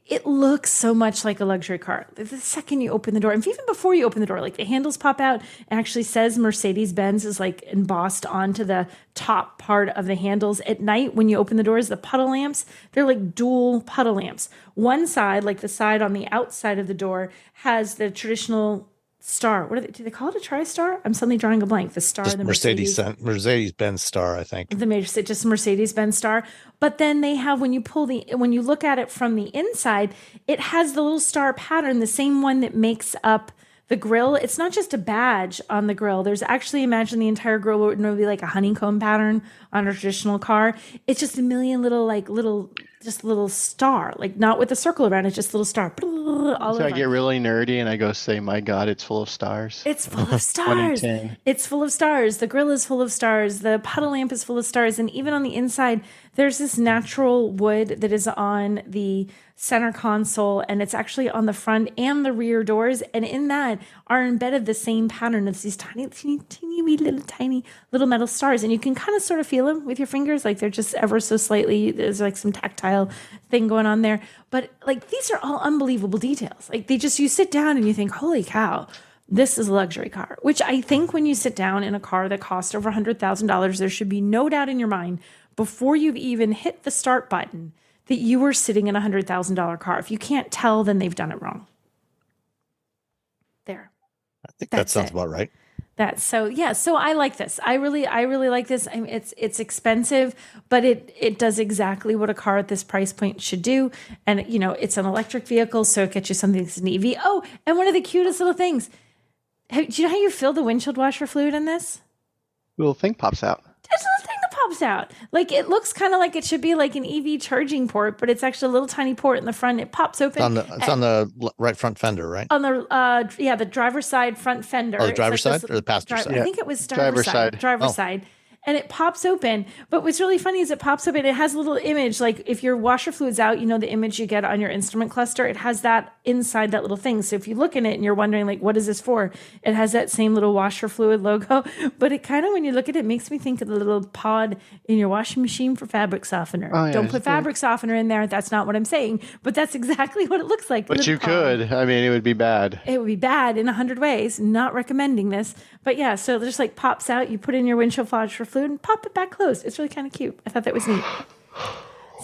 It looks so much like a luxury car. The second you open the door, and even before you open the door, like the handles pop out. Actually says Mercedes Benz is like embossed onto the top part of the handles. At night, when you open the doors, the puddle lamps, they're like dual puddle lamps. One side, like the side on the outside of the door, has the traditional star. What do they, do they call it? A tri-star? I'm suddenly drawing a blank. The star, Just the Mercedes Mercedes Mercedes Benz star, I think. the major just Mercedes Benz star. But then they have when you pull the when you look at it from the inside, it has the little star pattern, the same one that makes up the grill. It's not just a badge on the grill. There's actually imagine the entire grill would be like a honeycomb pattern on a traditional car. It's just a million little like little just little star, like not with a circle around it, just little star. All so I get really nerdy and I go say, "My God, it's full of stars." It's full of stars. It's full of stars. The grill is full of stars. The puddle lamp is full of stars. And even on the inside, there's this natural wood that is on the center console and it's actually on the front and the rear doors. And in that are embedded the same pattern of these tiny, teeny, teeny, wee little, tiny little metal stars. And you can kind of sort of feel them with your fingers. Like they're just ever so slightly, there's like some tactile thing going on there. But like these are all unbelievable details. Like they just, you sit down and you think, holy cow this is a luxury car, which I think when you sit down in a car that costs over $100,000, there should be no doubt in your mind before you've even hit the start button that you were sitting in a $100,000 car. If you can't tell, then they've done it wrong. There. I think that sounds it. about right. That's so yeah. So I like this. I really, I really like this. I mean, it's it's expensive, but it it does exactly what a car at this price point should do. And you know, it's an electric vehicle, so it gets you something that's an EV. Oh, and one of the cutest little things. Have, do you know how you fill the windshield washer fluid in this? Little thing pops out. There's a little thing that pops out. Like it looks kind of like it should be like an EV charging port, but it's actually a little tiny port in the front. It pops open. It's on the it's on the right front fender, right? on the uh yeah the driver's side front fender Oh, the driver's this side or the passenger dri- side? i think it was driver's, Driver's side, side. driver's Oh. side and it pops open. But what's really funny is it pops open. It has a little image like if your washer fluid's out you know the image you get on your instrument cluster? It has that inside that little thing. So if you look in it and you're wondering like what is this for? It has that same little washer fluid logo. But it kind of when you look at it makes me think of the little pod in your washing machine for fabric softener. Oh, yeah, don't put fabric softener in there. That's not what i'm saying. But that's exactly what it looks like But you pod. could. I mean, it would be bad. it would be bad in a hundred ways. Not recommending this, but yeah. So it just like pops out. You put in your windshield washer fluid and pop it back closed. It's really kind of cute. I thought that was neat.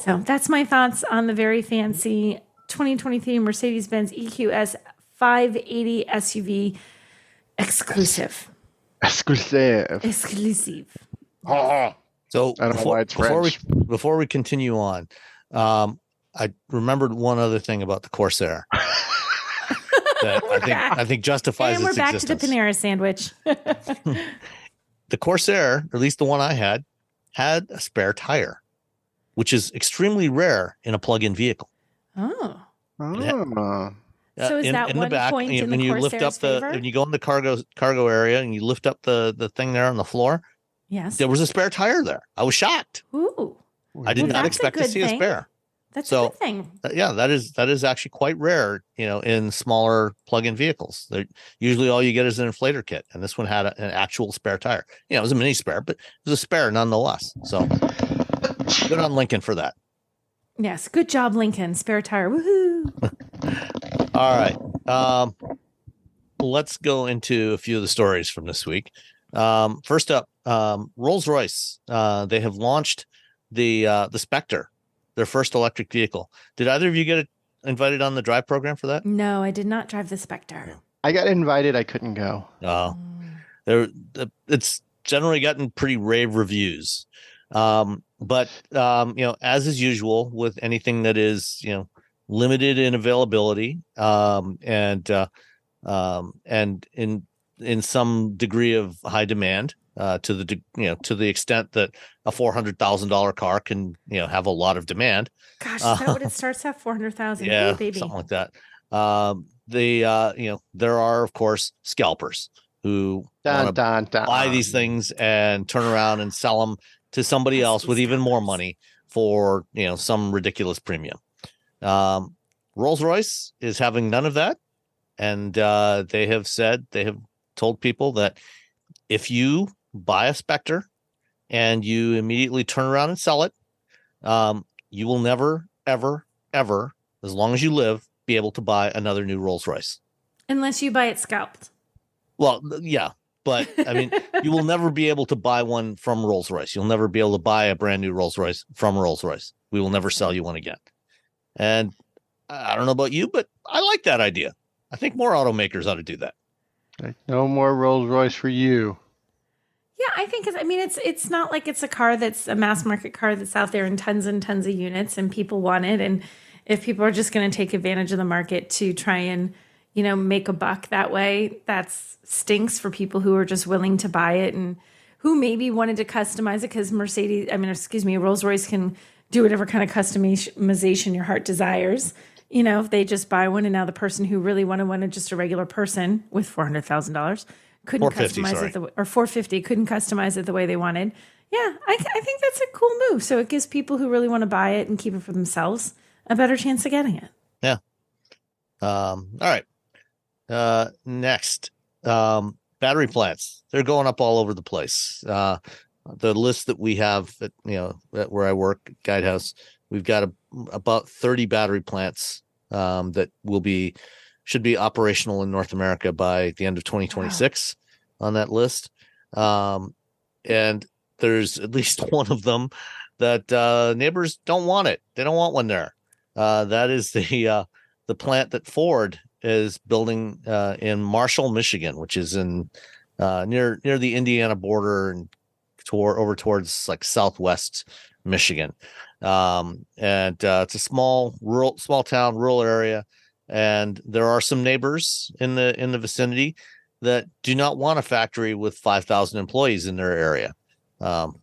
So that's my thoughts on the very fancy 2023 Mercedes-Benz EQS 580 SUV exclusive. Exclusive. Exclusive. So I don't know before, why it's before we before we continue on, um, I remembered one other thing about the Corsair that I think back. I think justifies And we're its back existence. to the Panera sandwich. the Corsair, or at least the one I had, had a spare tire, which is extremely rare in a plug-in vehicle. oh. Oh. So is that one point you- in when the you lift up the favor? when you go in the cargo cargo area and you lift up the the thing there on the floor, Yes. there was a spare tire there. I was shocked. Ooh, I did Well, not expect to good see a spare. That's So- a good thing. Yeah, that is that is actually quite rare, you know, in smaller plug-in vehicles. They're, usually, all you get is an inflator kit, and this one had a, an actual spare tire. You know, it was a mini spare, but it was a spare nonetheless. So, good on Lincoln for that. Yes. Good job, Lincoln. Spare tire. Woohoo. All right, um, let's go into a few of the stories from this week. Um, first up, um, Rolls Royce. Uh, they have launched the uh, the Spectre, their first electric vehicle. Did either of you get invited on the drive program for that? No, I did not drive the Spectre. I got invited. I couldn't go. Uh, there it's generally gotten pretty rave reviews um but um you know as is usual with anything that is you know limited in availability um and uh um and in in some degree of high demand uh to the you know to the extent that a four hundred thousand dollar car can you know have a lot of demand Gosh, is that what it starts at? 400,000. Ooh, yeah baby. something like that um the uh you know there are of course scalpers who wanna Dun, dun, dun. buy these things and turn around and sell them to somebody Yes, else with even more money for you know some ridiculous premium. Um, Rolls Royce is having none of that, and uh, they have said they have told people that if you buy a Spectre and you immediately turn around and sell it, um, you will never, ever, ever, as long as you live, be able to buy another new Rolls Royce. Unless you buy it scalped. Well, yeah, but I mean, you will never be able to buy one from Rolls Royce. You'll never be able to buy a brand new Rolls Royce from Rolls Royce. We will never sell you one again. And I I don't know about you, but I like that idea. I think more automakers ought to do that. No more Rolls Royce for you. Yeah, I think I mean it's it's not like it's a car that's a mass market car that's out there in tons and tons of units and people want it and if people are just going to take advantage of the market to try and you know make a buck that way that's stinks for people who are just willing to buy it and who maybe wanted to customize it cuz Mercedes I mean excuse me Rolls-Royce can do whatever kind of customization your heart desires. You know, if they just buy one and now the person who really wanted one is just a regular person with $400,000 couldn't customize sorry. it the way, or 450 couldn't customize it the way they wanted. Yeah, I, I think that's a cool move. So it gives people who really want to buy it and keep it for themselves a better chance of getting it. Yeah. Um, all right. Uh, next, um, battery plants. They're going up all over the place. Uh, the list that we have at you know at where I work, Guidehouse, we've got a, about thirty battery plants um, that will be should be operational in North America by the end of 2026 on that list. Um, and there's at least one of them that uh, neighbors don't want it. They don't want one there. Uh, that is the uh, the plant that Ford is building uh, in Marshall, Michigan, which is in uh, near near the Indiana border and toward over towards like southwest Michigan. Um, and uh, it's a small rural small town rural area, and there are some neighbors in the in the vicinity that do not want a factory with five thousand employees in their area. Um,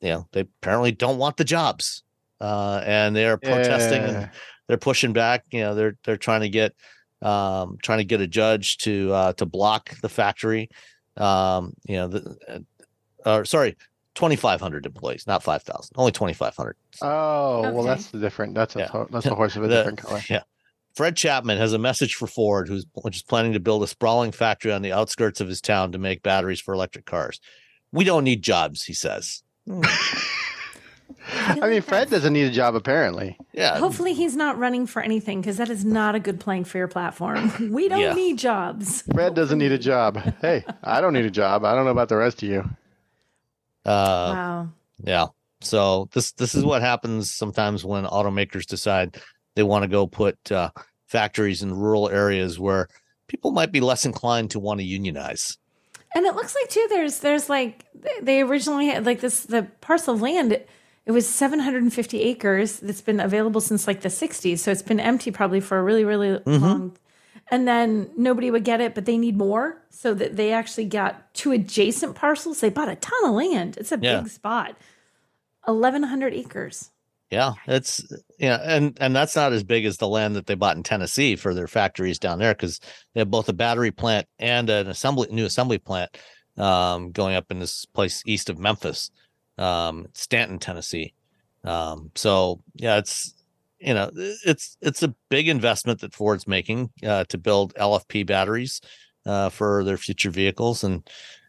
you know, they apparently don't want the jobs, uh, and they are protesting and they're pushing back. You know, they're they're trying to get um, trying to get a judge to uh, to block the factory. Um, you know, the, uh, or sorry, twenty five hundred employees, not five thousand, only twenty five hundred. Oh, well, that's the different. That's a Yeah. that's a horse of a The- different color. Yeah. Fred Chapman has a message for Ford, who's which is planning to build a sprawling factory on the outskirts of his town to make batteries for electric cars. We don't need jobs, he says. I mean, Fred doesn't need a job apparently. Yeah, Hopefully he's not running for anything because that is not a good playing for your platform. We don't Yeah. need jobs. Fred doesn't need a job. Hey, I don't need a job. I don't know about the rest of you. uh, wow. Yeah. So this this is what happens sometimes when automakers decide they want to go put uh, factories in rural areas where people might be less inclined to want to unionize. And it looks like too. There's there's like they originally had like this the parcel of land. It, was 750 acres that's been available since like the 60s. So it's been empty probably for a really really long. And then nobody would get it, but they need more, so that they actually got two adjacent parcels. They bought a ton of land. It's a Yeah. big spot, 1,100 acres. Yeah, it's yeah, and and that's not as big as the land that they bought in Tennessee for their factories down there because they have both a battery plant and an assembly new assembly plant um, going up in this place east of Memphis, um, Stanton, Tennessee. Um, so yeah, it's you know it's it's a big investment that Ford's making uh, to build LFP batteries uh, for their future vehicles, and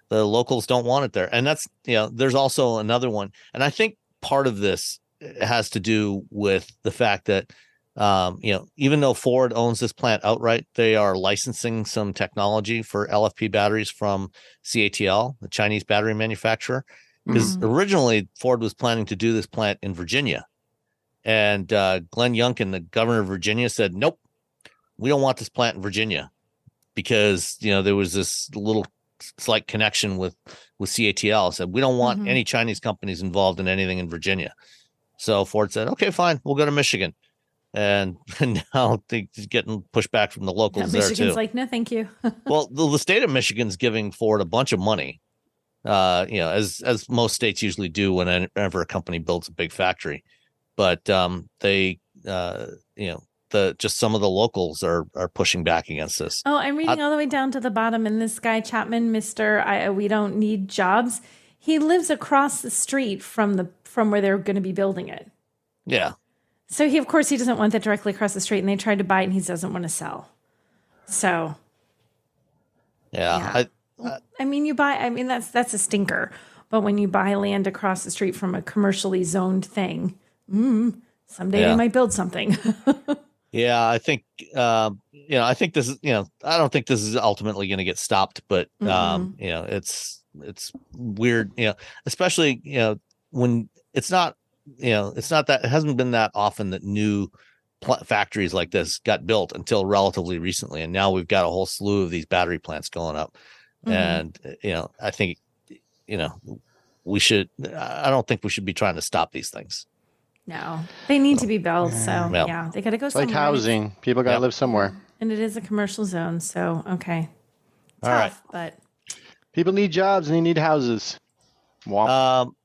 the locals don't want it there. And that's you know there's also another one, and I think part of this has to do with the fact that um, you know, even though Ford owns this plant outright, they are licensing some technology for LFP batteries from CATL, the Chinese battery manufacturer. Because Mhm. originally Ford was planning to do this plant in Virginia, and uh, Glenn Youngkin, the governor of Virginia, said, "Nope, we don't want this plant in Virginia," because you know there was this little slight connection with with CATL. Said we don't want Mhm. any Chinese companies involved in anything in Virginia. So Ford said, "Okay, fine, we'll go to Michigan." and now they're getting pushed back from the locals there Michigan's too. like, no, thank you. well, the, the state of Michigan's giving Ford a bunch of money, uh, you know, as as most states usually do whenever a company builds a big factory. But um, they, uh, you know, the just some of the locals are are pushing back against this. Oh, I'm reading all the way down to the bottom, and this guy Chapman, Mister, I we don't need jobs. He lives across the street from the from where they're going to be building it. Yeah, So he, of course, he doesn't want that directly across the street, and they tried to buy it, and he doesn't want to sell. So, yeah. Yeah. I, I mean, you buy. I mean, that's that's a stinker. But when you buy land across the street from a commercially zoned thing, mm, someday Yeah. they might build something. Yeah, I think um, you know, I think this is you know, I don't think this is ultimately going to get stopped, but um, you know, it's it's weird, you know, especially you know when it's not you know, it's not that it hasn't been that often that new pl- factories like this got built until relatively recently, and now we've got a whole slew of these battery plants going up, Mhm. and you know, I think you know we should. I don't think we should be trying to stop these things. no, they need to be built. So Well, yeah, they got to go It's like housing. People got to Yep. live somewhere. and it is a commercial zone. So okay, All right. but People need jobs and they need houses. Womp. Um,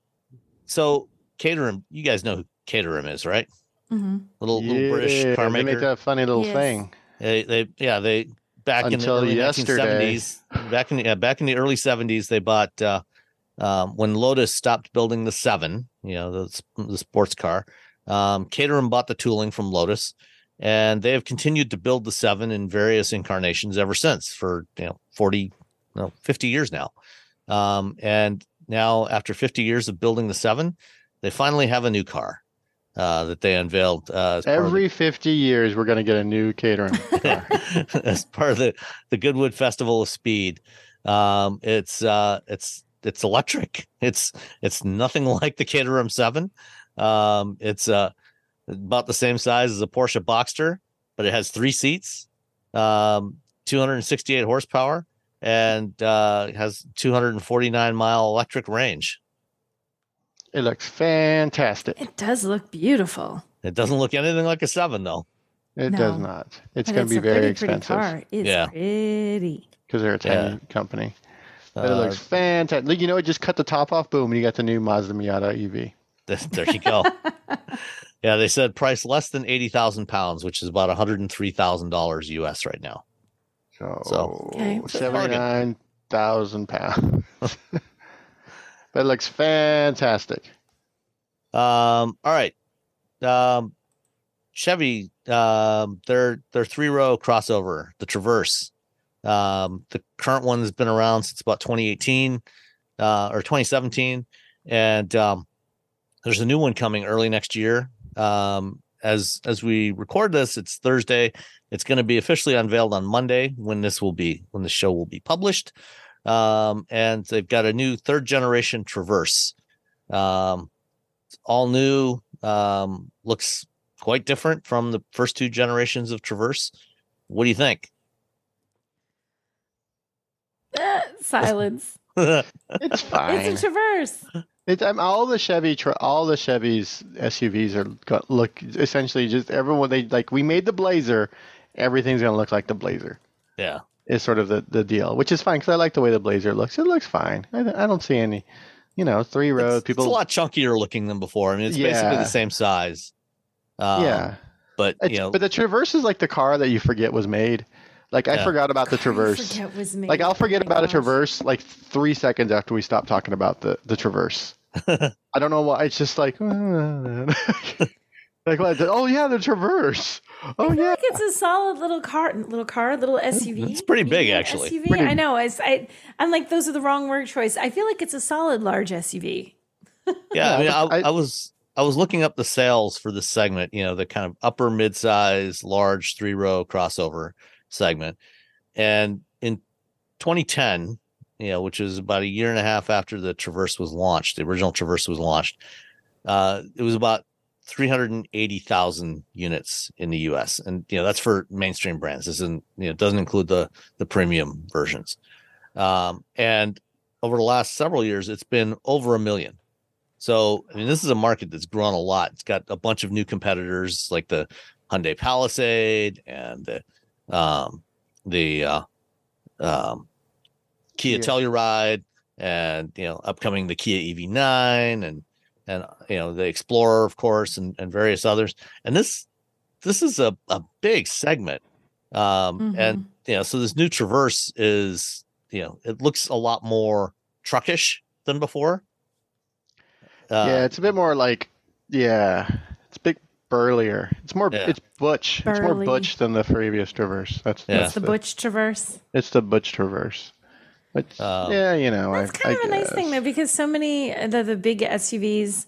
so Caterham, you guys know who Caterham is, right? mhm. Little little British Yeah, car They make that funny little Yes. thing. They, they, yeah, they back in the early yesterday. 1970s. Back in the, yeah, back in the early 70s, they bought uh, um, when Lotus stopped building the Seven, you know, the the sports car. Um, Caterham bought the tooling from Lotus, and they have continued to build the Seven in various incarnations ever since for you know 40, no, 50 years now. Um, and now, after 50 years of building the Seven, they finally have a new car uh, that they unveiled uh, of the- Every 50 years, we're going to get a new Caterham car. as part of the the Goodwood Festival of Speed. Um, it's uh, it's it's electric. It's it's nothing like the Caterham Seven. Um, it's uh, about the same size as a Porsche Boxster, but it has three seats, um, 268 horsepower, and uh, has 249 mile electric range. it looks fantastic. it does look beautiful. It doesn't look anything like a seven though. It does not. It's going to be a very pretty, expensive Pretty car. It's Yeah. pretty. because they're a Yeah. tiny company. But it Uh, looks fantastic. You know, it just cut the top off, boom, and you got the new Mazda Miata EV. There you go. yeah, they said price less than eighty thousand pounds, which is about one hundred and three thousand dollars US right now. So, So- Okay. seventy-nine thousand pounds. but it looks fantastic. Um, all right. Um, Chevy, um, their their three row crossover, the Traverse. Um, the current one has been around since about 2018 uh, or 2017, and um, there's a new one coming early next year. Um, as as we record this, it's Thursday. It's going to be officially unveiled on Monday when this will be when the show will be published. Um, and they've got a new third generation Traverse. Um, all new. Um, looks quite different from the first two generations of Traverse. What do you think? Silence. It's fine. it's a traverse. It's um, all the Chevy, tr- all the Chevys SUVs are got, look essentially just everyone they like. We made the Blazer, everything's gonna look like the Blazer. yeah. Is sort of the, the deal, which is fine because I like the way the Blazer looks. It looks fine. I, I don't see any, you know, three rows. It's, People, it's a lot chunkier looking than before. I mean, it's basically the same size. Um, yeah. But, It's- you know, but the Traverse is like the car that you forget was made. Like I forgot about the Traverse. Forget was made. Like I'll forget Oh my about a. Traverse like three seconds after we stop talking about the the Traverse. I don't know why. It's just like, like? Oh yeah, the Traverse. Oh I feel yeah. like it's a solid little car, little car, little SUV. it's pretty big, actually. SUV. Pretty- I know. It's, I, I'm like those are the wrong word choice. I feel like it's a solid large SUV. Yeah, I mean, I, I- I was I was looking up the sales for this segment. You know, the kind of upper mid-size, large three row crossover segment, and in 2010, you know, which is about a year and a half after the Traverse was launched, the original Traverse was launched. Uh, it was about 380,000 units in the U.S. and you know that's for mainstream brands. This isn't you know doesn't include the the premium versions. Um, and over the last several years, it's been over a million. So, I mean, this is a market that's grown a lot. It's got a bunch of new competitors like the Hyundai Palisade and the um, the uh, um, Kia Kia. Telluride, and you know, upcoming the Kia EV9 and and you know the Explorer, of course, and and various others. And this this is a a big segment. Um, and you know, so this new Traverse is you know, it looks a lot more truckish than before. Uh, yeah, it's a bit more like, yeah, it's a bit burlier. It's more, Yeah. it's butch. It's more butch than the previous Traverse. That's, Yeah. that's the Butch Traverse. It's the butch Traverse. But Um, yeah, you know, That's I, kind I of a nice thing though, because so many the the big SUVs,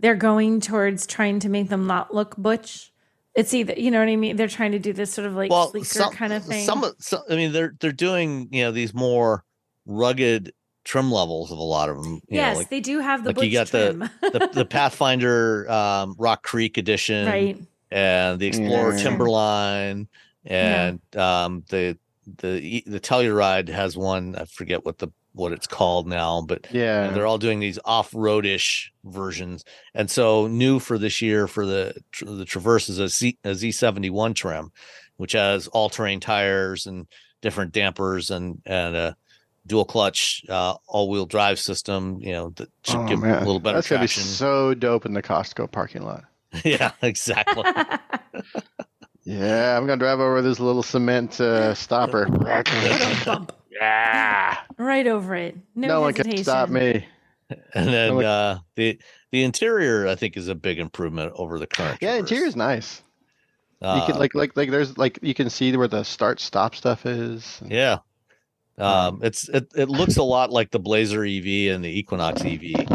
they're going towards trying to make them not look butch. It's either you know what I mean. They're trying to do this sort of like well, sleeker some, kind of thing. Some, some, I mean, they're they're doing you know these more rugged trim levels of a lot of them. You yes, know, like they do have the like butch you got trim. the, the the Pathfinder um, Rock Creek edition, right. and the Explorer Yeah. Timberline, and um, the the the Telluride has one. I forget what the what it's called now, but Yeah. and they're all doing these off-roadish versions. And so new for this year for the the Traverse is a Z a Z71 trim, which has all-terrain tires and different dampers and and a dual clutch uh, all-wheel drive system. You know that should Oh, give man. a little better That's gonna be so dope in the Costco parking lot. yeah, exactly. Yeah, I'm gonna drive over this little cement uh, stopper. Yeah, right over it. No, no one hesitation. can stop me. And then like- uh, the the interior, I think, is a big improvement over the current. Yeah, Traverse. interior's nice. you Uh, can like like like there's like you can see where the start stop stuff is. Yeah. Um, it's it, it looks a lot like the Blazer EV and the Equinox EV,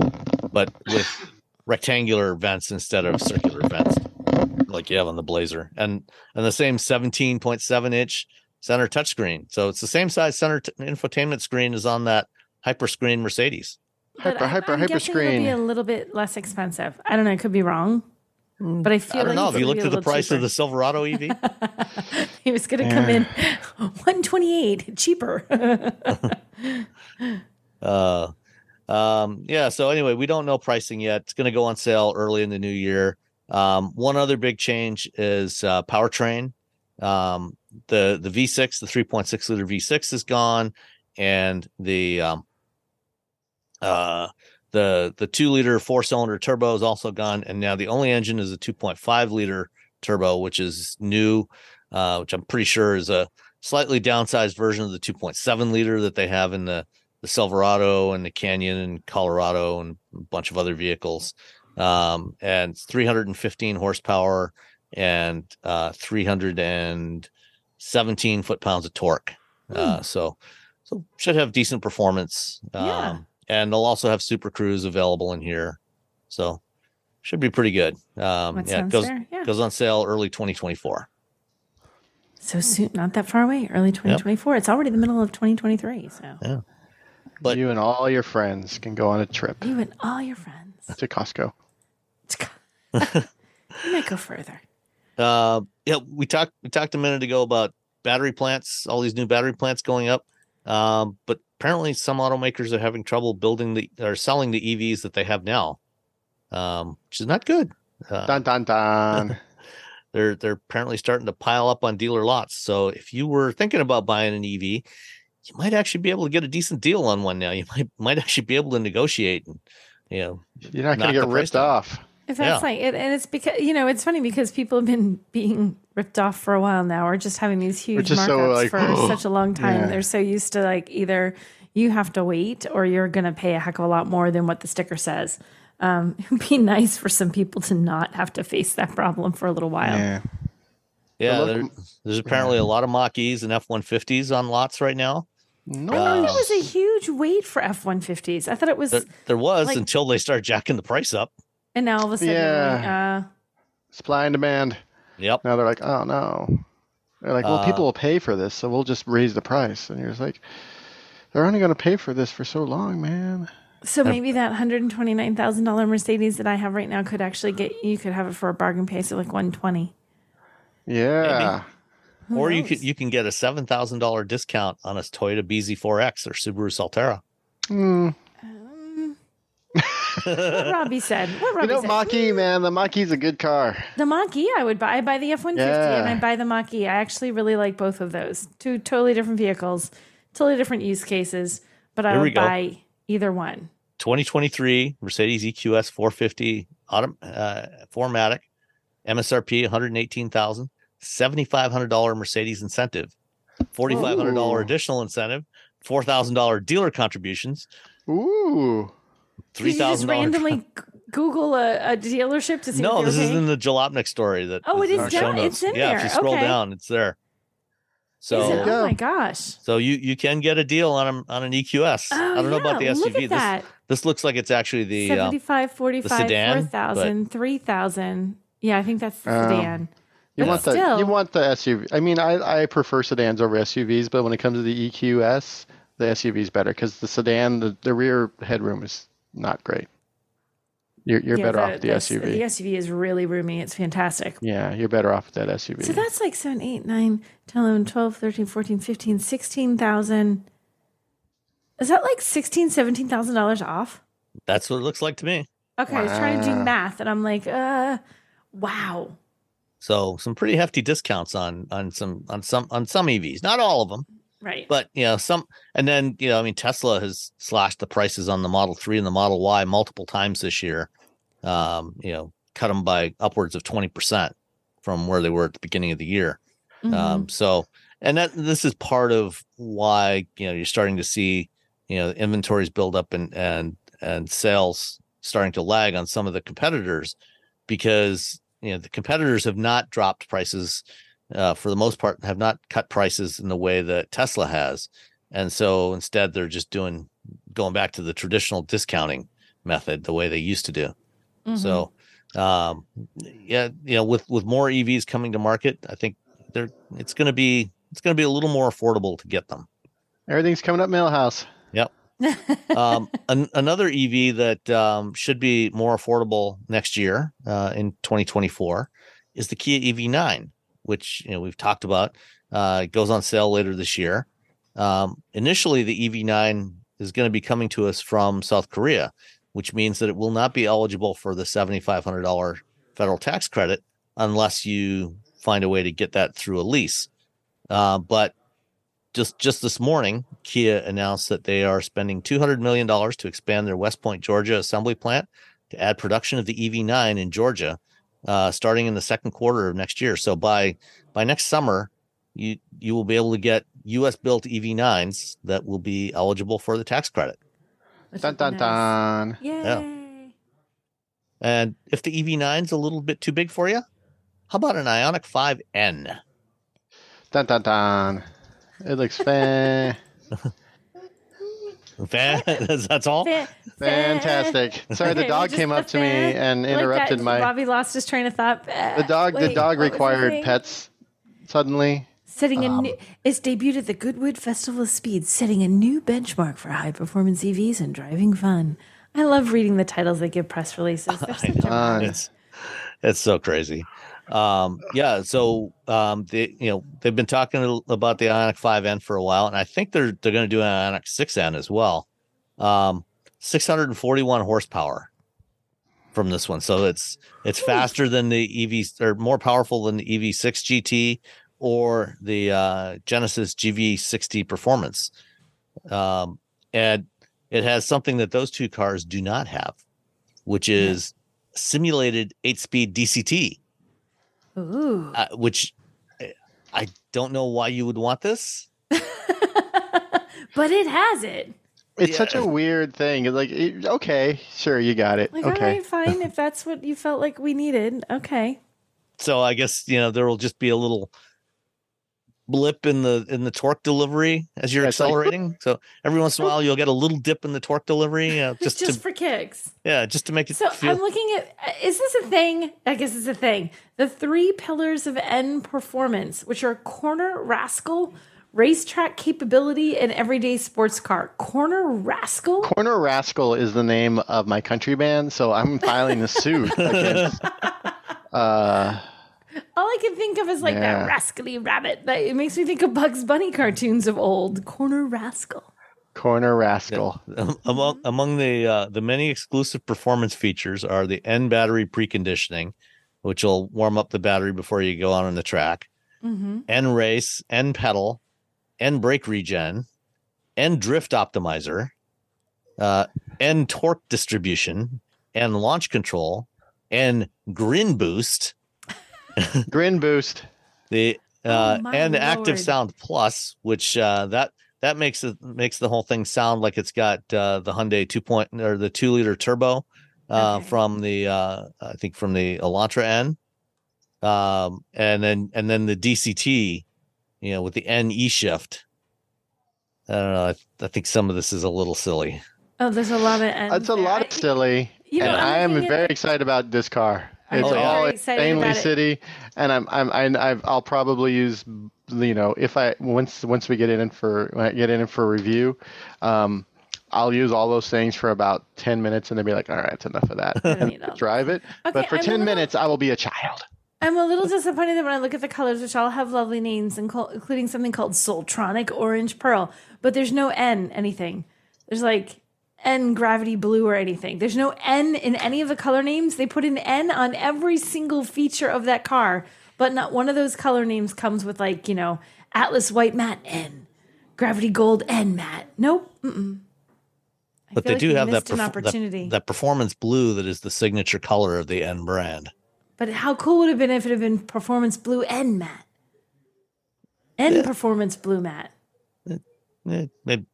but with rectangular vents instead of circular vents, like you have on the Blazer, and and the same 17.7 inch center touchscreen. So it's the same size center t- infotainment screen as on that hyperscreen Mercedes. But Hyper- I'm- hyper- I'm hyper guessing it'll be a little bit less expensive. I don't know. I could be wrong, but I feel I don't like know. If you gonna looked at the little price of the. Silverado EV? he was going to come in 128 cheaper. uh um yeah so anyway we don't know pricing yet it's going to go on sale early in the new year um one other big change is uh powertrain um the the v6 the 3.6 liter v6 is gone and the um uh the the two liter four cylinder turbo is also gone and now the only engine is a 2.5 liter turbo which is new uh which i'm pretty sure is a slightly downsized version of the 2.7 liter that they have in the the Silverado and the Canyon and Colorado and a bunch of other vehicles. Um, and 315 horsepower and uh, 317 foot pounds of torque. Uh, so, so should have decent performance. Um, Yeah. and they'll also have Super Cruise available in here. So should be pretty good. Um, yeah, it goes. Yeah. goes on sale early 2024. So soon, not that far away, early 2024. It's already the middle of 2023. So Yeah. But- you and all your friends can go on a trip you and all your friends. to Costco. you might go further. Uh, yeah, we talked we talked a minute ago about battery plants, all these new battery plants going up. Um, but apparently some automakers are having trouble building the or selling the EVs that they have now. Um, which is not good. Uh, Dun dun dun. they're they're apparently starting to pile up on dealer lots. So if you were thinking about buying an EV, you might actually be able to get a decent deal on one now. You might might actually be able to negotiate and you know You're not gonna get price ripped down. off. If that's Yeah. like it, and it's because you know it's funny because people have been being ripped off for a while now, or just having these huge just so, markups like, for such a long time. Yeah. They're so used to like either you have to wait or you're going to pay a heck of a lot more than what the sticker says. Um, it would be nice for some people to not have to face that problem for a little while. Yeah. Yeah, there, there's apparently a lot of Mach E's and F 150s on lots right now. No. I thought it was a huge wait for F one fifties. I thought it was, There, there was Like- until they start jacking the price up. And now all of a sudden, Yeah. uh, Supply and demand. Yep. Now they're like, oh no. They're like, well, Uh, people will pay for this, so we'll just raise the price. And you're just like, they're only going to pay for this for so long, man. So maybe that hundred and twenty nine thousand dollar Mercedes that I have right now could actually get you could have it for a bargain price of like one twenty. Yeah. or you could you can get a seven thousand dollar discount on a Toyota BZ4X or Subaru Solterra. Hmm. What Robbie said. What You Robbie know, said. Mach-E, man, the Mach-E's a good car. The Mach E I would buy. I buy the F one fifty and I buy the Mach E. I actually really like both of those. Two totally different vehicles, totally different use cases. But I Here we would go. buy either one. 2023 Mercedes EQS 450 auto, uh, 4MATIC, MSRP 118,000, $7,500 Mercedes incentive, $4,500 additional incentive, $4,000 dealer contributions, Ooh. Did you just $3,000. randomly Google a, a dealership to see? No, this they is in the Jalopnik story. That Oh, it in is our show down- it's in yeah, if there. you scroll Okay. down, it's there. So, it? Oh my gosh! so you you can get a deal on a, on an EQS. Oh, I don't know about the SUV. Look at This that. this looks like it's actually the um, 75, 45, sedan, 4,000, 3,000. Yeah, I think that's the Um, sedan. You But want the you want the SUV. I mean, I, I prefer sedans over SUVs, but when it comes to the EQS, the SUV is better because the sedan, the, the rear headroom is not great. You're you're Yeah, better off with the s- SUV. The SUV is really roomy. It's fantastic. yeah, you're better off with that SUV. So that's like 7, 8, 9, 10, 11, 12, 13, 14, 15, 16,000. Is that like $16,000, $17,000 off? That's what it looks like to me. Okay, I was trying to do math and I'm like, uh, wow. So some pretty hefty discounts on on some on some on some EVs, not all of them, Right. but you know some. And then you know, I mean, Tesla has slashed the prices on the Model Three and the Model Y multiple times this year. Um, you know, cut them by upwards of twenty percent from where they were at the beginning of the year. Mhm. Um, so, and that this is part of why you know you're starting to see you know inventories build up and and and sales starting to lag on some of the competitors because you know the competitors have not dropped prices uh, for the most part have not cut prices in the way that Tesla has, and so instead they're just doing going back to the traditional discounting method the way they used to do. Mhm. So, um, yeah, you know, with with more EVs coming to market, I think they're it's going to be it's going to be a little more affordable to get them. Everything's coming up Milhouse. Um, an, another EV that um, should be more affordable next year uh, in 2024 is the Kia EV9, which you know we've talked about. Uh, goes on sale later this year. Um, initially, the EV9 is going to be coming to us from South Korea, which means that it will not be eligible for the $7,500 federal tax credit unless you find a way to get that through a lease. Uh, but just just this morning, Kia announced that they are spending two hundred million dollars to expand their West Point, Georgia assembly plant to add production of the EV9 in Georgia, uh, starting in the second quarter of next year. So by by next summer, you you will be able to get U.S. built EV9s that will be eligible for the tax credit. Which Dun dun nice. dun. Yay. And if the EV9 is a little bit too big for you, how about an Ioniq 5N? Dun dun dun. It looks fan- That's that's all. Fantastic. Sorry, the dog came the up to me fan. and Like interrupted that, my. Bobby lost his train of thought. The dog. the dog what was he required pets. Suddenly, Setting a Um, new, it's debuted at the Goodwood Festival of Speed, setting a new benchmark for high performance EVs and driving fun. I love reading the titles they give press releases. They're such a it's it's so crazy um yeah so um they you know they've been talking about the Ioniq 5n for a while and i think they're they're going to do an Ioniq 6n as well. Um 641 horsepower from this one so it's it's faster than the ev or more powerful than the ev6 gt or the uh genesis gv60 performance. Um and it has something that those two cars do not have which is simulated eight speed DCT. Uh, which I- I don't know why you would want this. but it has it. It's such a weird thing. It's like, it- okay, sure, you got it. Like, okay. right, fine. if that's what you felt like we needed, okay. So I guess you know there will just be a little blip in the in the torque delivery as you're Yeah, it's like- accelerating. so every once in a while you'll get a little dip in the torque delivery, uh, just, Just, to for kicks. yeah, just to make it So feel. I'm looking at uh, is this a thing? I guess it's a thing. The three pillars of N performance, which are corner rascal, racetrack capability, and everyday sports car. Corner rascal? Corner Rascal is the name of my country band, so I'm filing a suit against. Uh, All I can think of is like Yeah. that rascally rabbit. That it makes me think of Bugs Bunny cartoons of old. Corner rascal. Corner Rascal. Um, among among the uh, the many exclusive performance features are the N battery preconditioning, which will warm up the battery before you go on on the track. Mm-hmm. N race, N pedal, N brake regen, N drift optimizer, uh, N torque distribution, N launch control, N grin boost, Grin Boost. the uh, Oh, my and active lord. sound plus, which uh, that that makes it makes the whole thing sound like it's got uh, the Hyundai two point or the two liter turbo uh, Okay. from the uh, I think from the Elantra N, um, and then and then the DCT, you know, with the N E shift. I don't know. I, I think some of this is a little silly. Oh, there's a lot of N. That's a lot of silly. You know, and I'm I am very excited about this car. I'm It's all excited insanely city, and I'm I'm I, I've, I'll probably use you know if I once once we get in for when I get in for review, um, I'll use all those things for about ten minutes, and then be like, all right, that's enough of that. I don't need all Drive it, Okay, but for I'm ten little- minutes, I will be a child. I'm a little disappointed that when I look at the colors, which all have lovely names, including something called Soultronic Orange Pearl, but there's no N anything. There's like N Gravity Blue or anything. There's no N in any of the color names. They put an N on every single feature of that car, but not one of those color names comes with like you know Atlas White Matte N, Gravity Gold N Matte. Nope. Mm-mm. But they like do have that, perf- that opportunity. that performance blue that is the signature color of the N brand. But how cool would it have been if it had been performance blue and matte? And performance blue matte. It, it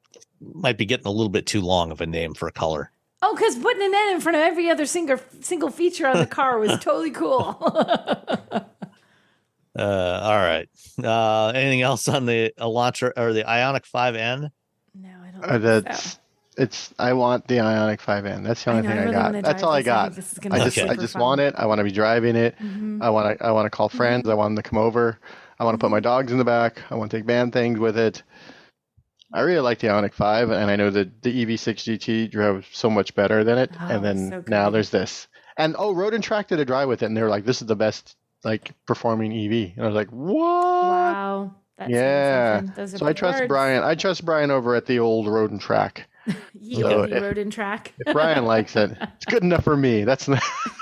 might be getting a little bit too long of a name for a color. Oh, because putting an N in front of every other single single feature on the car was totally cool. Uh, all right. Uh, anything else on the Elantra or the Ioniq 5N? no, I don't. Uh, that's so. it's. I want the Ioniq 5N. That's the I only know, thing I, really got. That's all I got. think this is gonna I be just I just fun. want it. I want to be driving it. Mhm. I want to I want to call friends. I want them to come over. I want to Mm-hmm. put my dogs in the back. I want to take band things with it. I really like the Ioniq 5, and I know that the EV6 GT drove so much better than it. Oh, and then so now there's this. And oh, Road and Track did a drive with it, and they were like, "This is the best like performing EV." And I was like, "What?" Wow. That's Yeah. So I trust words. Brian. I trust Brian over at the old Road and Track. You, So if- in track. If Brian likes it, it's good enough for me. That's not,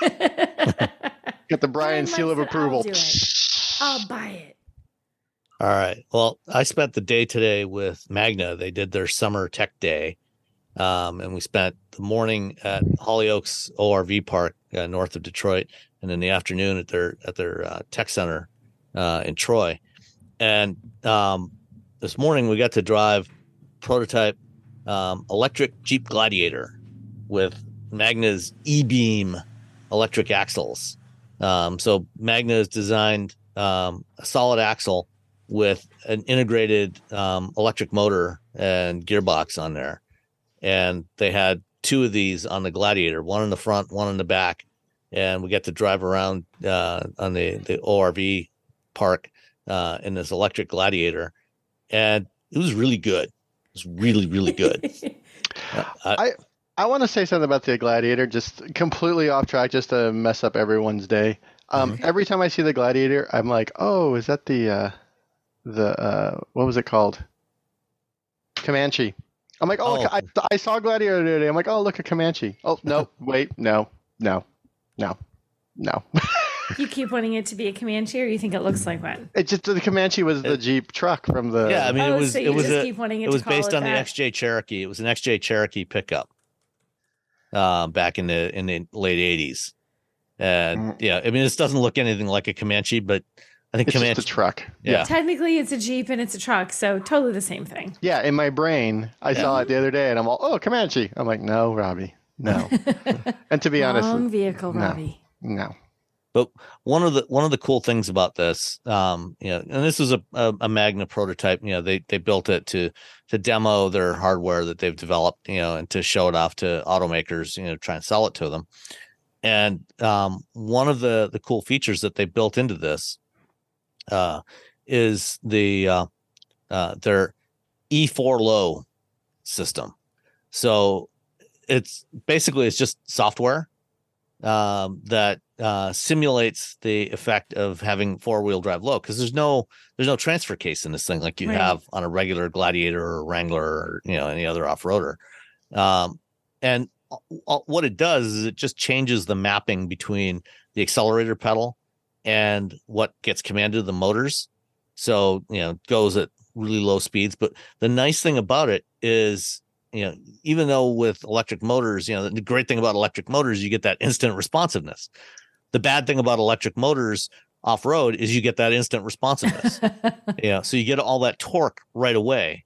get the Brian seal of I'll approval. do it. I'll buy it. All right. Well, I spent the day today with Magna. They did their summer tech day. Um, and we spent the morning at Holly Oaks ORV Park uh, north of Detroit, and in the afternoon at their at their uh, tech center uh, in Troy. And um, this morning we got to drive prototype um, electric Jeep Gladiator with Magna's e-beam electric axles. Um, so Magna has designed um, a solid axle with an integrated um, electric motor and gearbox on there. And they had two of these on the Gladiator, one in the front, one in the back. And we get to drive around uh, on the, the ORV park uh, in this electric Gladiator. And it was really good. It was really, really good. Uh, I, I want to say something about the Gladiator, just completely off track, just to mess up everyone's day. Um, Okay. Every time I see the Gladiator, I'm like, oh, is that the uh, the uh, what was it called? Comanche. I'm like, oh, Oh. I, I saw Gladiator today. I'm like, oh, look, at Comanche. Oh, no, wait, no, no, no, no. you keep wanting it to be a Comanche, or you think it looks like one? It just the Comanche was the Jeep truck from the. yeah, I mean, oh, it was so it was a, keep wanting it, it was to based it on the. XJ Cherokee. It was an XJ Cherokee pickup uh, back in the in the late '80s. And Mm. yeah, I mean, this doesn't look anything like a Comanche, but I think It's Comanche. just a truck. yeah, Technically, it's a Jeep and it's a truck, so totally the same thing. Yeah, in my brain, I saw it the other day, and I'm all, "Oh, Comanche." I'm like, "No, Robbie, no." and to be honest, Wrong vehicle, no. Robbie. no. But one of the one of the cool things about this, um, you know, and this was a, a, a Magna prototype. You know, they they built it to to demo their hardware that they've developed, you know, and to show it off to automakers, you know, try and sell it to them. And um, one of the the cool features that they built into this uh, is the uh, uh, their E4 low system. So it's basically it's just software um, that uh, simulates the effect of having four wheel drive low because there's no there's no transfer case in this thing like you Right. have on a regular Gladiator or Wrangler or you know any other off roader. Um, and a- a- what it does is it just changes the mapping between the accelerator pedal and what gets commanded to the motors. So you know goes at really low speeds. But the nice thing about it is you know, even though with electric motors, you know, the great thing about electric motors, you get that instant responsiveness. The bad thing about electric motors off road is you get that instant responsiveness. yeah. So you get all that torque right away.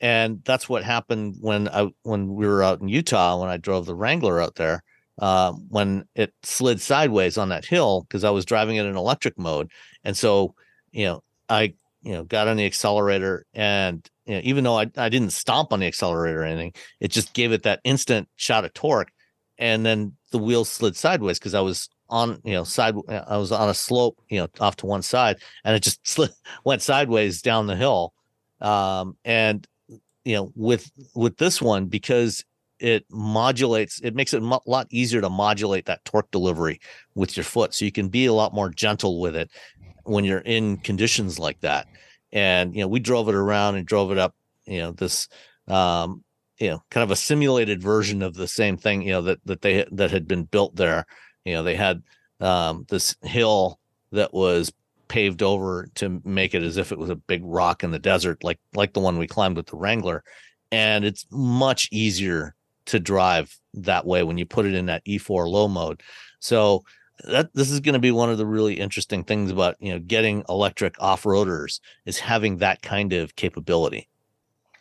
And that's what happened when I when we were out in Utah when I drove the Wrangler out there. Uh, when it slid sideways on that hill because I was driving it in electric mode, and so you know I you know got on the accelerator and you know, even though I, I didn't stomp on the accelerator or anything, it just gave it that instant shot of torque. And then the wheels slid sideways because I was on, you know, side, I was on a slope, you know, off to one side and it just slid, went sideways down the hill. Um, and, you know, with, with this one, because it modulates, it makes it a lot easier to modulate that torque delivery with your foot. So you can be a lot more gentle with it when you're in conditions like that. And you know we drove it around and drove it up you know this um you know kind of a simulated version of the same thing you know that that they that had been built there. You know they had um this hill that was paved over to make it as if it was a big rock in the desert like like the one we climbed with the wrangler. And it's much easier to drive that way when you put it in that e4 low mode. So that this is going to be one of the really interesting things about you know getting electric off-roaders is having that kind of capability.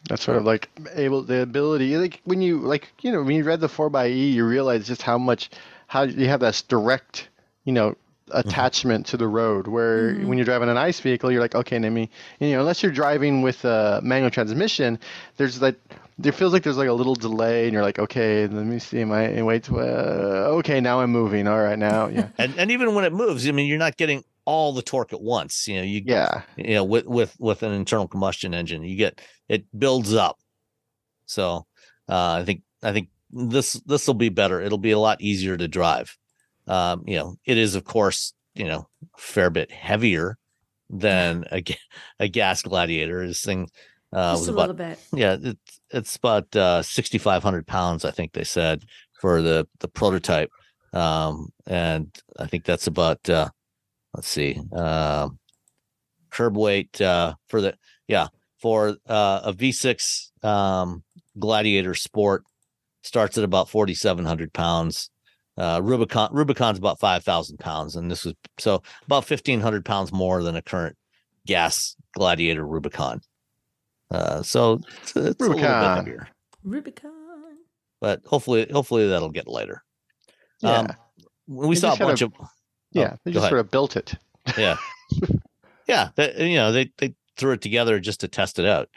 That's sort of like able the ability like when you like you know when you read the four x E you realize just how much how you have this direct you know attachment to the road where when you're driving an ice vehicle you're like okay let me you know unless you're driving with a manual transmission there's like there feels like there's like a little delay and you're like okay let me see my wait uh, okay now I'm moving all right now yeah. And and even when it moves i mean you're not getting all the torque at once you know you yeah. you know with with with an internal combustion engine you get it builds up. So uh i think i think this this will be better. It'll be a lot easier to drive um you know it is of course you know a fair bit heavier than a, a gas gladiator. This thing uh Just was a about little bit. yeah it's it's about uh 6500 pounds i think they said for the the prototype. Um and i think that's about uh let's see um curb weight uh for the yeah for uh a v6 um gladiator sport starts at about 4700 pounds uh rubicon rubicon's about 5000 pounds and this was so about 1500 pounds more than a current gas gladiator rubicon. Uh so it's, it's a little bit Rubicon. heavier. Rubicon. but hopefully hopefully that'll get lighter. Yeah. Um we They saw a just bunch a- of yeah oh, they just ahead. sort of built it. Yeah. Yeah that, you know they they threw it together just to test it out.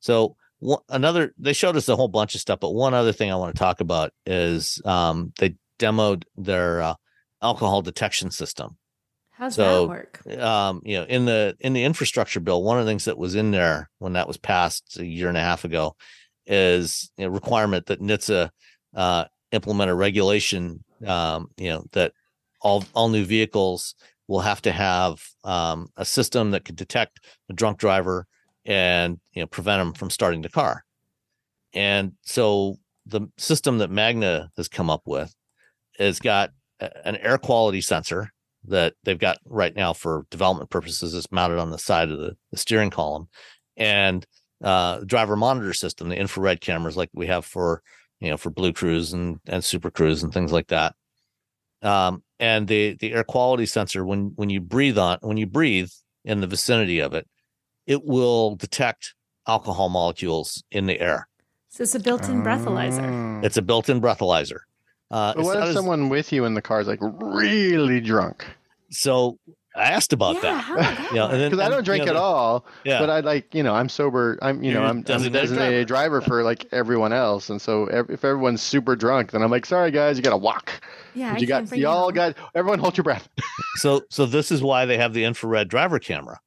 So one, another they showed us a whole bunch of stuff but one other thing i want to talk about is um they demoed their uh, alcohol detection system How's So, that work? um you know in the in the infrastructure bill one of the things that was in there when that was passed a year and a half ago is a requirement that NHTSA uh implement a regulation um you know that all all new vehicles will have to have um a system that could detect a drunk driver and you know prevent them from starting the car and so the system that magna has come up with has got an air quality sensor that they've got right now for development purposes is mounted on the side of the, the steering column and uh driver monitor system the infrared cameras like we have for you know for blue cruise and and super cruise and things like that Um, and the the air quality sensor when when you breathe on when you breathe in the vicinity of it, it will detect alcohol molecules in the air. So it's a built-in breathalyzer. Mm. It's a built-in breathalyzer. Uh, But what not if as- someone with you in the car is like really drunk? so I asked about yeah, that. how would that Yeah, and work? then- Because I don't you drink know, at all. Yeah, But I like, you know, I'm sober. I'm, you know, You're a I'm, I'm designated designated driver for like everyone else. And so ev- if everyone's super drunk, then I'm like, sorry guys, you got to walk. yeah, But I you got, bring y'all home. got, everyone hold your breath. so so this is why they have the infrared driver camera.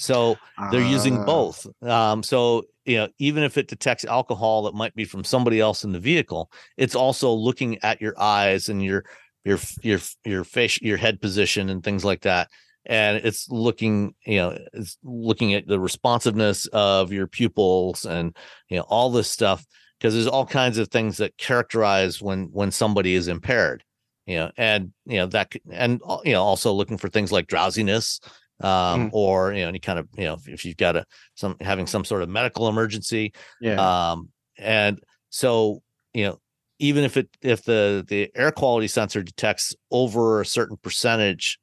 So they're using Ah. both. Um, so you know, even if it detects alcohol that might be from somebody else in the vehicle, it's also looking at your eyes and your your your your face, your head position, and things like that. And it's looking, you know, it's looking at the responsiveness of your pupils and you know all this stuff because there's all kinds of things that characterize when when somebody is impaired. You know, and you know that, and uh, you know, also looking for things like drowsiness, um, Mm. or you know, any kind of you know, if, if you've got a some having some sort of medical emergency, Yeah. um, and so you know, even if it if the the air quality sensor detects over a certain percentage,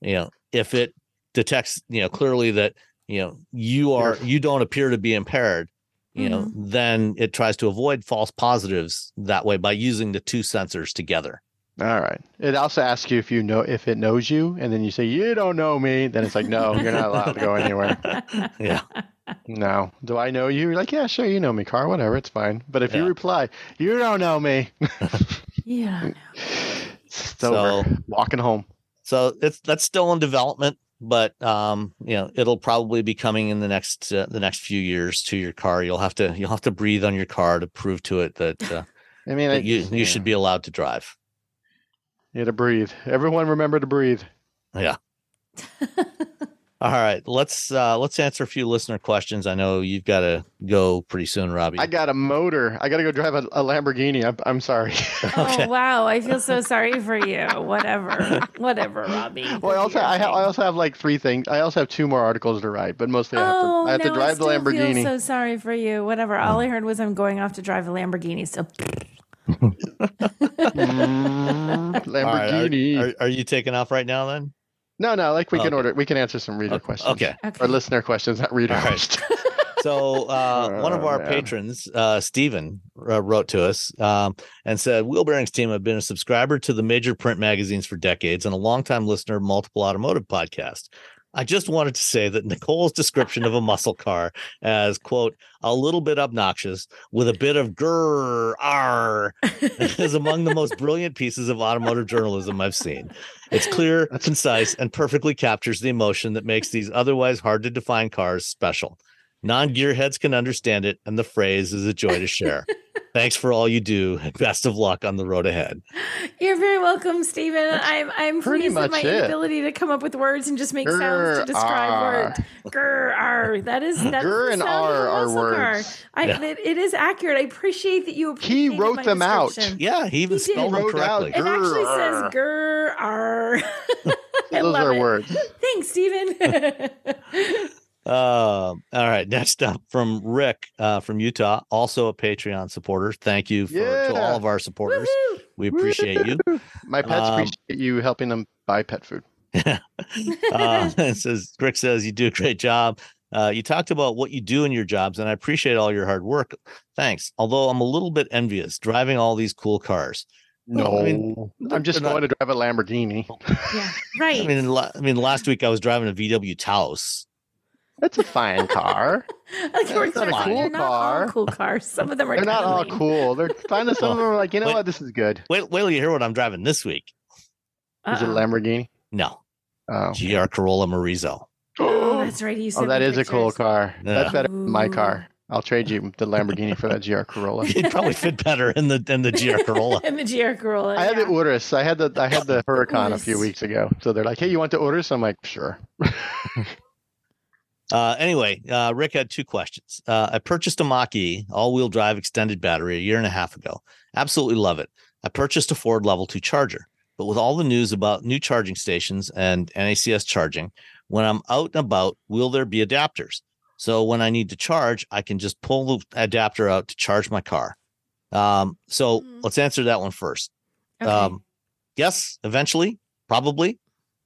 you know, if it detects you know clearly that you know you are you don't appear to be impaired, you know, then it tries to avoid false positives that way by using the two sensors together. All right. It also asks you if you know if it knows you, and then you say you don't know me. Then it's like, no, you're not allowed to go anywhere. Yeah. No. Do I know you? You're like, yeah, sure, you know me, car, whatever, it's fine. But if you reply, you don't know me, Yeah. So-. Walking home. So it's that's still in development, but um, you know, it'll probably be coming in the next uh, the next few years to your car. You'll have to you'll have to breathe on your car to prove to it that, uh, I mean, that it- you yeah. you should be allowed to drive. You got to breathe. Everyone, remember to breathe. Yeah. All right, let's uh let's answer a few listener questions. I know you've got to go pretty soon, Robbie. I got a motor. I got to go drive a, a Lamborghini. I'm, I'm sorry. Okay. Oh wow, I feel so sorry for you. Whatever, whatever, Robbie. well, I also I, ha- I also have like three things. I also have two more articles to write, but mostly I have to, Oh, I have to drive the still Lamborghini. Feel so sorry for you. Whatever. All I heard was I'm going off to drive a Lamborghini. So Mm, All right, Lamborghini. are, are, are you taking off right now then? no, no, like we can order. We can answer some reader Okay. questions. Okay. okay. Or listener questions, not reader All right. questions. So uh, one of Oh, our man. patrons, uh, Stephen, uh, wrote to us um, and said, "Wheel Bearings team have been a subscriber to the major print magazines for decades and a longtime listener of multiple automotive podcasts. I just wanted to say that Nicole's description of a muscle car as quote a little bit obnoxious with a bit of grr r is among the most brilliant pieces of automotive journalism I've seen. It's clear, concise, and perfectly captures the emotion that makes these otherwise hard to define cars special. Non gearheads can understand it, and the phrase is a joy to share. Thanks for all you do, and best of luck on the road ahead. You're very welcome, Stephen. I'm I'm pretty pleased with my much it. inability to come up with words and just make sounds to describe ah. words. Grr, R. That is that is Grr the and sound of R a are muscle car. words. I, Yeah. it, it is accurate. I appreciate that you He appreciated wrote my them out. Yeah, he even He spelled them Wrote out correctly. It actually says Grr. grr R. I Those love are it. words. Thanks, Stephen. Um, all right, next up from Rick uh, from Utah, also a Patreon supporter. Thank you for, to all of our supporters. Woohoo. We appreciate you. My pets Um, appreciate you helping them buy pet food. uh, it says Rick says you do a great job. Uh, you talked about what you do in your jobs, and I appreciate all your hard work. Thanks. Although I'm a little bit envious driving all these cool cars. No, Well, I mean, I'm just they're not- going to drive a Lamborghini. yeah, right. I mean, la- I mean, last week I was driving a VW Taos. That's a fine car. like we're not a cool they're not all car. cool cars. Some of them are They're not all totally- cool. They're fine. Some of them are like, you know Wait. what? This is good. Wait, wait till you hear what I'm driving this week. Is it a Lamborghini? No, Oh, GR Corolla Morizo. Oh, that's right. You said oh that the is a cool car. Yeah. That's better than my car. I'll trade you the Lamborghini for that GR Corolla. It'd probably fit better in the in the GR Corolla. in the GR Corolla. I had yeah. the Urus. I had the I had the Huracan a few weeks ago. So they're like, "Hey, you want the Urus?" I'm like, "Sure." Uh, anyway, uh, Rick had two questions. Uh, I purchased a Mach E all-wheel drive extended battery a year and a half ago. Absolutely love it. I purchased a Ford Level 2 charger, but with all the news about new charging stations and NACS charging, when I'm out and about, will there be adapters? So when I need to charge, I can just pull the adapter out to charge my car. Um, so Mhm. let's answer that one first. Okay. Um, yes, eventually, probably.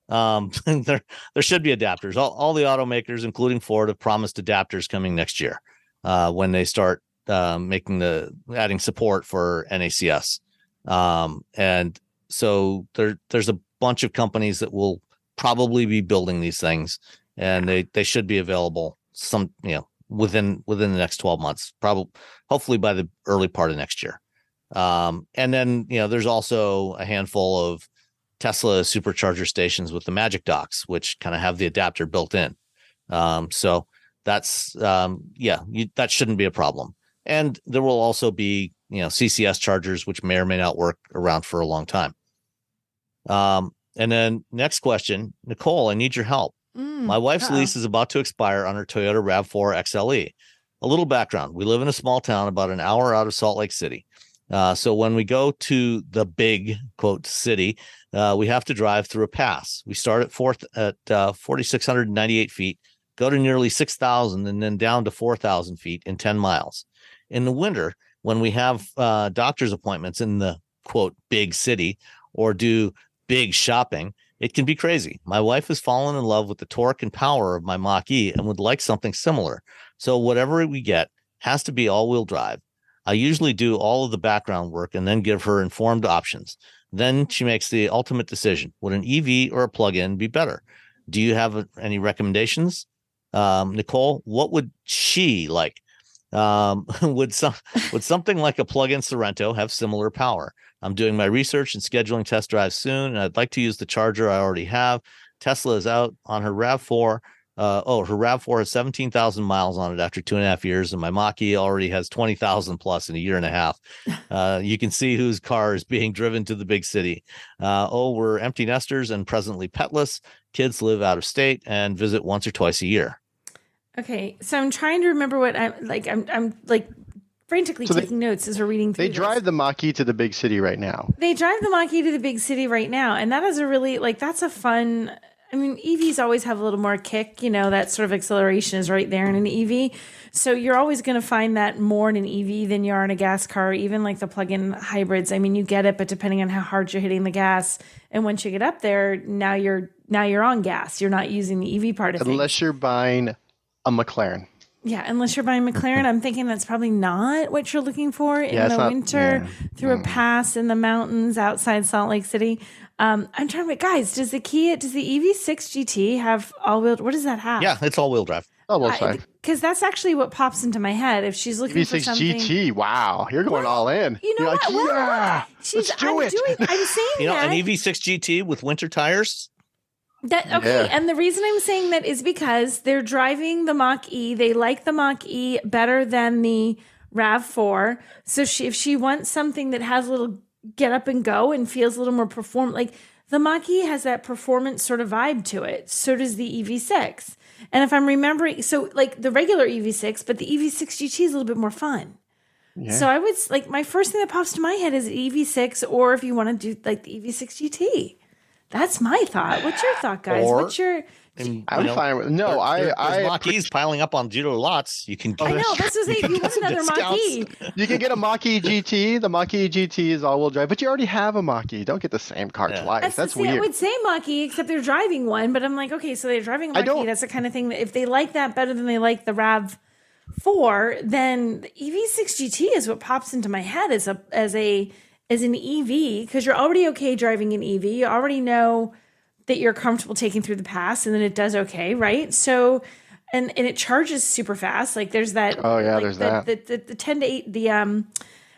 Um, there there should be adapters. All, all the automakers, including Ford, have promised adapters coming next year uh, when they start uh, making the adding support for NACS. Um, and so there there's a bunch of companies that will probably be building these things, and they they should be available some you know within within the next 12 months, probably hopefully by the early part of next year. Um, and then you know there's also a handful of Tesla supercharger stations with the Magic docks, which kind of have the adapter built in. Um, so that's um, yeah, you, that shouldn't be a problem. And there will also be you know CCS chargers, which may or may not work around for a long time. Um, and then next question, Nicole, I need your help. Mm, My wife's uh-oh. lease is about to expire on her Toyota RAV4 XLE. A little background we live in a small town about an hour out of Salt Lake City. Uh, so when we go to the big quote city, uh, we have to drive through a pass. We start at fourth at uh, 4,698 feet, go to nearly 6,000, and then down to 4,000 feet in 10 miles. In the winter, when we have uh, doctor's appointments in the quote big city or do big shopping, it can be crazy. My wife has fallen in love with the torque and power of my Mach E and would like something similar. So whatever we get has to be all-wheel drive. I usually do all of the background work and then give her informed options. Then she makes the ultimate decision. Would an EV or a plug-in be better? Do you have any recommendations? Um, Nicole, what would she like? Um, would some would something like a plug-in Sorento have similar power? I'm doing my research and scheduling test drives soon, and I'd like to use the charger I already have. Tesla is out on her RAV4. Uh, oh, her RAV4 has 17,000 miles on it after two and a half years, and my Mach E already has 20,000 plus in a year and a half. Uh, you can see whose car is being driven to the big city. Uh, oh, we're empty nesters and presently petless. Kids live out of state and visit once or twice a year. Okay, so I'm trying to remember what I'm like. I'm I'm like frantically So they- taking notes as we're reading through. They this. drive the Mach-E to the big city right now. They drive the Mach-E to the big city right now, and that is a really like that's a fun. I mean, EVs always have a little more kick, you know. That sort of acceleration is right there in an EV, so you're always going to find that more in an EV than you are in a gas car. Even like the plug-in hybrids. I mean, you get it, but depending on how hard you're hitting the gas, and once you get up there, now you're now you're on gas. You're not using the EV part of things. Unless you're buying a McLaren. Yeah, unless you're buying McLaren, I'm thinking that's probably not what you're looking for in Yeah, the not- winter yeah. through a mm-hmm. pass in the mountains outside Salt Lake City. Um, I'm trying to, guys, does the Kia, does the EV6 GT have all wheel? What does that have? Yeah, it's all wheel drive. Oh, well, fine. because that's actually what pops into my head. If she's looking for V6 something, GT. Wow, you're going all in. you know You're what? like, Well, yeah, she's, let's do I'm it. doing, I'm saying You know, that. an EV6 GT with winter tires. That okay, Yeah. and the reason I'm saying that is because they're driving the Mach E. They like the Mach E better than the Rav Four. So she, if she wants something that has a little get up and go and feels a little more perform, like the E has that performance sort of vibe to it. So does the EV6. And if I'm remembering, so like the regular EV6, but the EV6 GT is a little bit more fun. So I would like my first thing that pops to my head is EV6, or if you want to do like the EV6 GT. That's my thought. What's your thought, guys? Or- What's your? And, I'm know, fine with no. there- I there- I there's Mach-E's piling up on dealer lots. You can. I know that's what I'm you want another Mach E, you can get a Mach-E GT. The Mach-E GT is all-wheel drive, but you already have a Mach-E. Don't get the same car Yeah. twice. that's, That's, the, I would say Mach E, except they're driving one. But I'm like, okay, so they're driving a I Mach E. That's the kind of thing that if they like that better than they like the Rav Four, then the EV6 GT is what pops into my head as a as a as an EV because you're already okay driving an EV. You already know that you're comfortable taking through the pass, and then it does okay, right? So. And, and it charges super fast. Like there's that. Oh, yeah, like there's the, that. The, the, the ten to eight. The um,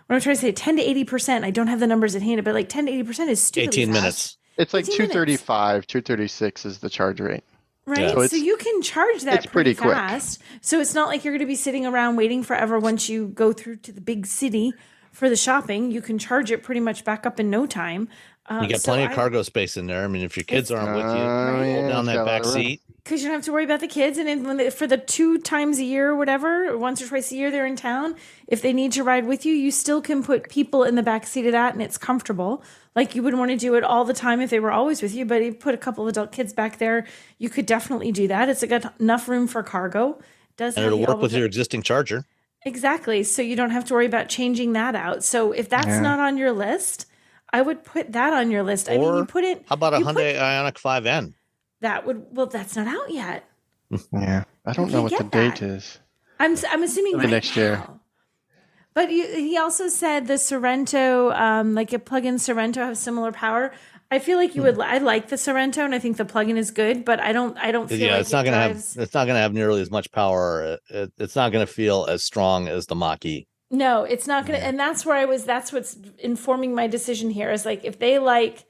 what I'm trying to say, ten to eighty percent. I don't have the numbers at hand, but like ten to eighty percent is stupidly 18 fast. minutes. it's like 15 minutes. 235, 236 is the charge rate. right? Yeah. So, So you can charge that it's pretty quick. fast. So it's not like you're going to be sitting around waiting forever once you go through to the big city for the shopping. You can charge it pretty much back up in no time. Um, You got plenty of cargo space in there. I mean, if your kids aren't with you, hold yeah, down that back seat. because you don't have to worry about the kids. And then when they, for the two times a year or whatever, or once or twice a year they're in town, if they need to ride with you, you still can put people in the back seat of that, and it's comfortable. Like you wouldn't want to do it all the time if they were always with you, but you put a couple of adult kids back there, you could definitely do that. It's got enough room for cargo. Does And it'll work with your existing charger. Exactly. So you don't have to worry about changing that out. So if that's Yeah. not on your list, I would put that on your list. I mean, you put it. How about a you put- Hyundai Ioniq 5N? That would well, that's not out yet. Yeah, I don't You know what the get date is. I'm I'm assuming right next year. But you, he also said the Sorento, um, like a plug-in Sorento, have similar power. I feel like you would. Hmm. I like the Sorento, and I think the plug-in is good. But I don't. I don't feel Yeah, like it's not it going to have it's not going to have nearly as much power. It, it- it's not going to feel as strong as the Mach E. No, it's not going to. And that's where I was. That's what's informing my decision here. Is like if they like,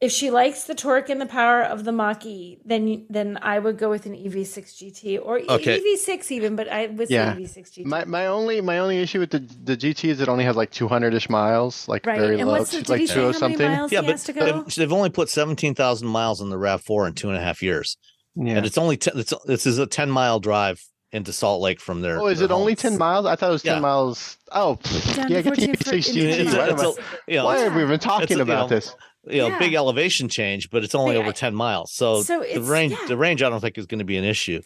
if she likes the torque and the power of the Mach E, then you- then I would go with an EV6 GT or Okay. EV6 even. But I would Yeah. say EV6 GT. My my only my only issue with the the GT is it only has like 200 ish miles, like right. very and low, what's the, did like he two say oh how many something. miles Yeah, he but has to go? they've, they've only put seventeen thousand miles on the Rav Four in two and a half years, Yeah. and it's only ten, it's, this is a ten mile drive into Salt Lake from there. Oh, is it only 10 miles? I thought it was 10 Yeah. miles. Oh, pff, Down yeah, to get the 14 for- EV6 into GT. Why a, am it's I- a, you know, why have we been talking a- you about know, this? you know, Yeah. big elevation change, but it's only Big- over ten miles. So, So the range, yeah. the range, I don't think is going to be an issue.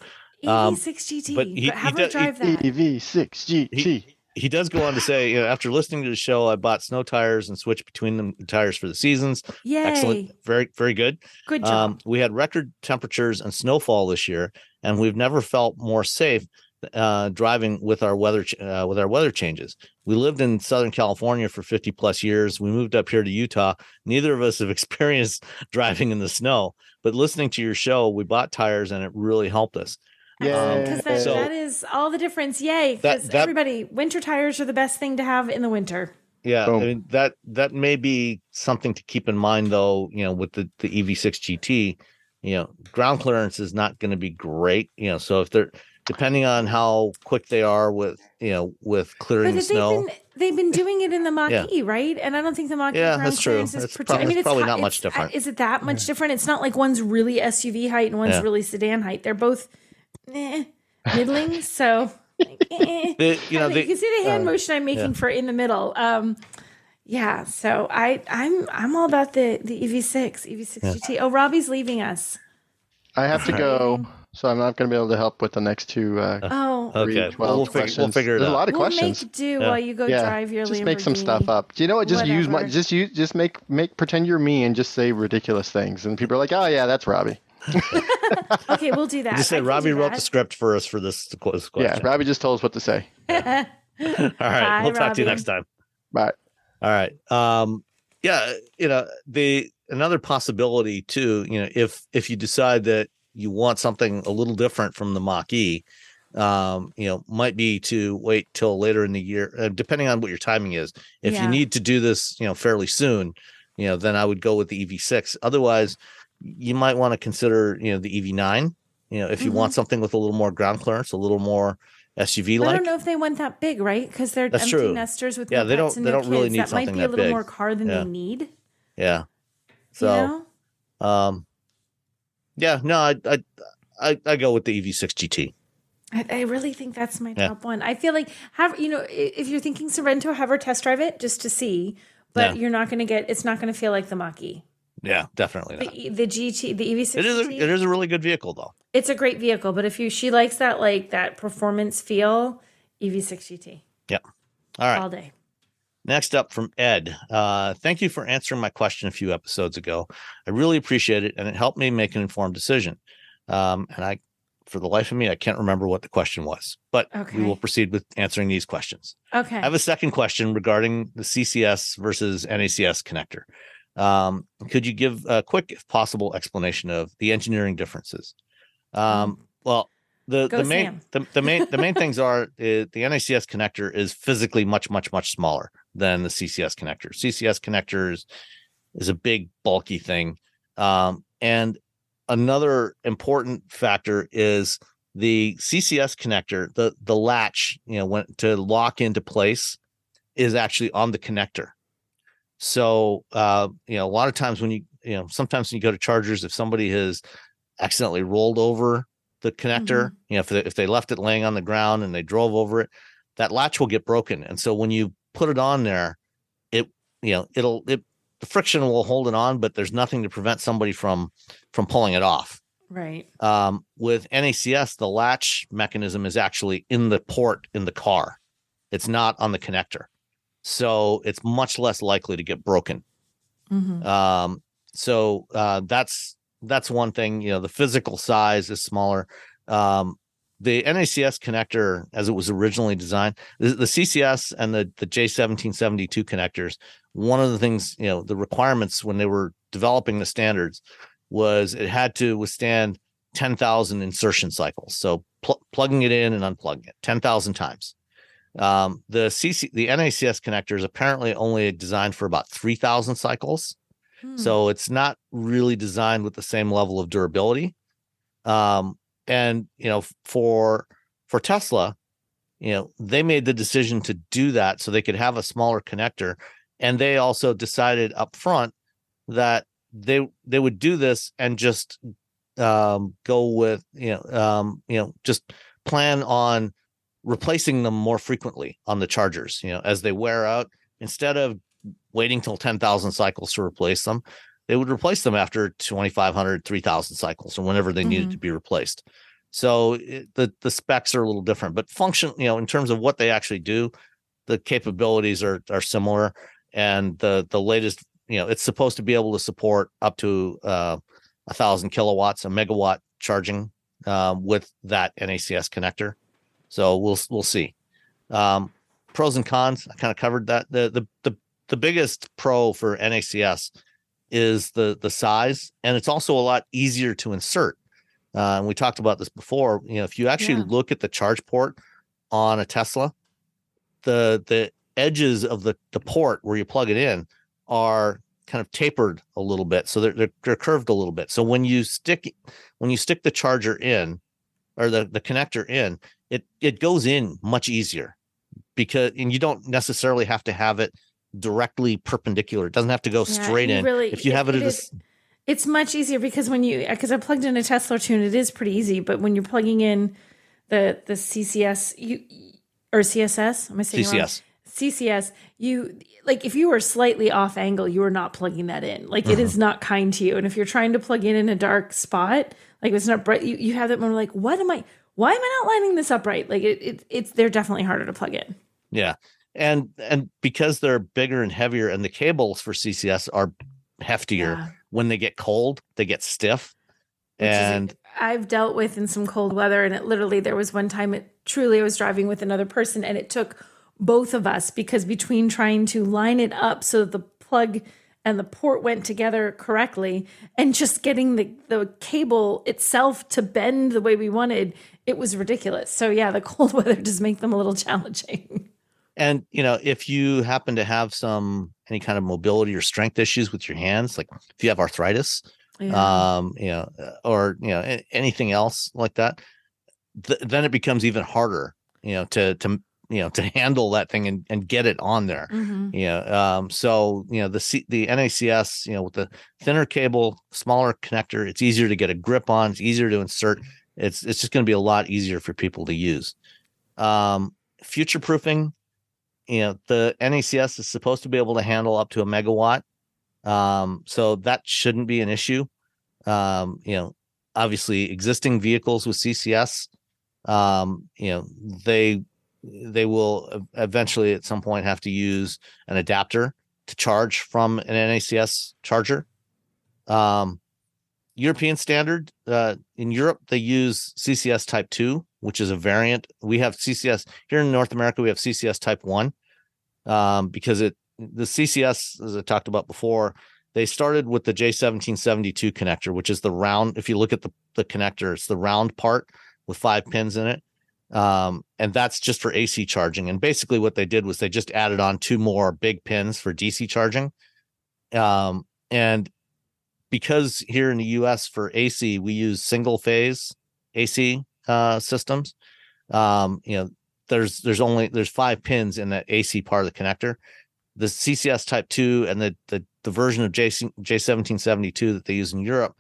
um, EV6 GT. but But, he- he have do- her he- that. EV6 GT. He, he does go on to say, you know, after listening to the show, I bought snow tires and switched between them tires for the seasons. Yay! Excellent, very, very good. Good job. Um, we had record temperatures and snowfall this year, and we've never felt more safe uh, driving with our weather ch- uh, with our weather changes. We lived in Southern California for 50 plus years. We moved up here to Utah. Neither of us have experienced driving in the snow, but listening to your show, we bought tires and it really helped us. Yeah, because that, So- that is all the difference. Yay! Because everybody, winter tires are the best thing to have in the winter. Yeah, Boom. I mean that that may be something to keep in mind though, you know, with the the EV6 GT, you know, ground clearance is not going to be great, you know, so if they're depending on how quick they are with, you know, with clearing But the they've snow. been they've been doing it in the Mach Yeah. Right? And I don't think the Mach Yeah, ground that's true. clearance is It's prote- I mean, it's it's probably not much it's- uh, different. Is it that much different? It's not like one's really SUV height and one's Yeah. really sedan height. They're both eh, middling. So eh. The- you know, I mean, the- you can see the hand uh, motion I'm making yeah. for in the middle. Um, yeah. So I I'm I'm all about the the EV6 EV6 GT. Oh, Robbie's leaving us. I have to go, so I'm not going to be able to help with the next two. Uh, Oh, Okay, well, we'll figure we'll figure it There's out. a lot of we'll questions. make do Yeah. while you go yeah, drive your just Lamborghini. make some stuff up. Do you know what? Just use my just use just make make pretend you're me and just say ridiculous things, and people are like, "Oh yeah, that's Robbie." Okay, we'll do that. Just say can Robbie wrote that. the script for us for this, qu- this Yeah. Robbie just told us what to say. All right, Bye, we'll talk to you next time. Bye. All right. Um, yeah, you know, the another possibility too, you know, if if you decide that you want something a little different from the Mach E, um, you know, might be to wait till later in the year, uh, depending on what your timing is. If Yeah. you need to do this, you know, fairly soon, you know, then I would go with the EV6. Otherwise, you might want to consider, you know, the EV9. You know, if you want something with a little more ground clearance, a little more SUV Mm-hmm. I don't know if they went that big, right? Because they're That's empty true. nesters with Yeah, they don't- they don't really need that might something be a little big. more car than Yeah. they need. Yeah. So. you know? Um, yeah, no, I, I, I, I go with the EV6 GT. I, I really think that's my Yeah. top one. I feel like have you know if you're thinking Sorento, have her test drive it just to see. But Yeah. you're not going to get. It's not going to feel like the Mach E. Yeah, definitely. The, the GT, the EV6 It is, a, GT, it is a really good vehicle, though. it's a great vehicle. But if you she likes that like that performance feel, EV6 GT Yeah. All right. all day. Next up from Ed. Uh, thank you for answering my question a few episodes ago. I really appreciate it, and it helped me make an informed decision. Um, and I, for the life of me, I can't remember what the question was, but we will proceed with answering these questions. Okay. I have a second question regarding the CCS versus NACS connector. Um, could you give a quick, if possible, explanation of the engineering differences? Um, well, the Go the main the, the main the main things are uh, the NACS connector is physically much much much smaller than the CCS connector. CCS connector is, is a big bulky thing, um, and another important factor is the CCS connector, the the latch, you know, when to lock into place is actually on the connector. So uh, you know, a lot of times when you you know, sometimes when you go to chargers, if somebody has accidentally rolled over the connector, you know, if they, if they left it laying on the ground and they drove over it, that latch will get broken. And so when you put it on there, it you know, it'll it the friction will hold it on, but there's nothing to prevent somebody from from pulling it off right. um, with NACS, the latch mechanism is actually in the port in the car. It's not on the connector. So it's much less likely to get broken. Mhm. Um, so uh, that's that's one thing. You know, the physical size is smaller. Um, the NACS connector, as it was originally designed, the, the CCS and the the J1772 connectors. One of the things, you know, the requirements when they were developing the standards was it had to withstand 10,000 insertion cycles. So pl- plugging it in and unplugging it 10,000 times. Um, the CC, the NACS connector is apparently only designed for about 3,000 cycles. Hmm. So it's not really designed with the same level of durability. Um, and you know, for for Tesla, you know, they made the decision to do that so they could have a smaller connector, and they also decided up front that they they would do this and just um, go with you know um, you know just plan on replacing them more frequently on the chargers. You know, as they wear out, instead of waiting till 10,000 cycles to replace them, they would replace them after 2,500, 3,000 cycles or whenever they needed Mhm. to be replaced. So it, the the specs are a little different, but function, you know, in terms of what they actually do, the capabilities are are similar, and the the latest, you know, it's supposed to be able to support up to uh, a thousand kilowatts, a megawatt charging um, with that NACS connector. So we'll we'll see. Um, pros and cons. I kind of covered that. The the the the biggest pro for NACS is the the size, and it's also a lot easier to insert. Uh, and we talked about this before. You know, if you actually Yeah. look at the charge port on a Tesla, the the edges of the the port where you plug it in are kind of tapered a little bit, so they're they're, they're curved a little bit. So when you stick when you stick the charger in or the the connector in, it it goes in much easier because and you don't necessarily have to have it directly perpendicular. It doesn't have to go Yeah, straight in. really- if you it- have it, it at a It's much easier because when you because I plugged in a Tesla tune, it is pretty easy. But when you're plugging in the the CCS you or CSS, am I saying it wrong? CCS. CCS, you like if you were slightly off angle, you are not plugging that in. Like it Uh-huh. is not kind to you. And if you're trying to plug in in a dark spot, like it's not bright, you, you have that moment like, what am I? Why am I not lining this up right? Like it, it it's they're definitely harder to plug in. Yeah. And and because they're bigger and heavier and the cables for CCS are heftier, Yeah. when they get cold, they get stiff. which is- and I've dealt with in some cold weather, and it literally there was one time it truly I was driving with another person, and it took both of us because between trying to line it up so that the plug and the port went together correctly, and just getting the the cable itself to bend the way we wanted, it was ridiculous. So yeah, the cold weather does make them a little challenging. and you know, if you happen to have some any kind of mobility or strength issues with your hands, like if you have arthritis, Yeah. um, you know, uh, or you know, anything else like that, th- then it becomes even harder, you know, to to you know to handle that thing and, and get it on there. Mhm. Yeah. Um, so you know the C, the NACS, you know, with the thinner cable, smaller connector, it's easier to get a grip on. It's easier to insert. It's it's just going to be a lot easier for people to use. Um, future proofing, you know, the NACS is supposed to be able to handle up to a megawatt. Um, so that shouldn't be an issue. Um, you know, obviously existing vehicles with CCS, um, you know, they they will eventually at some point have to use an adapter to charge from an NACS charger. Um, European standard uh, in Europe they use CCS Type Two, which is a variant. We have CCS here in North America. We have CCS Type One um, because it the CCS as I talked about before. They started with the J1772 connector, which is the round. If you look at the the connector, it's the round part with five pins in it um, and that's just for AC charging. And basically, what they did was they just added on two more big pins for DC charging. Um, and because here in the US for AC, we use single phase AC uh, systems, um, you know, there's there's only there's five pins in that AC part of the connector. The CCS Type Two and the the, the version of J J1772 that they use in Europe,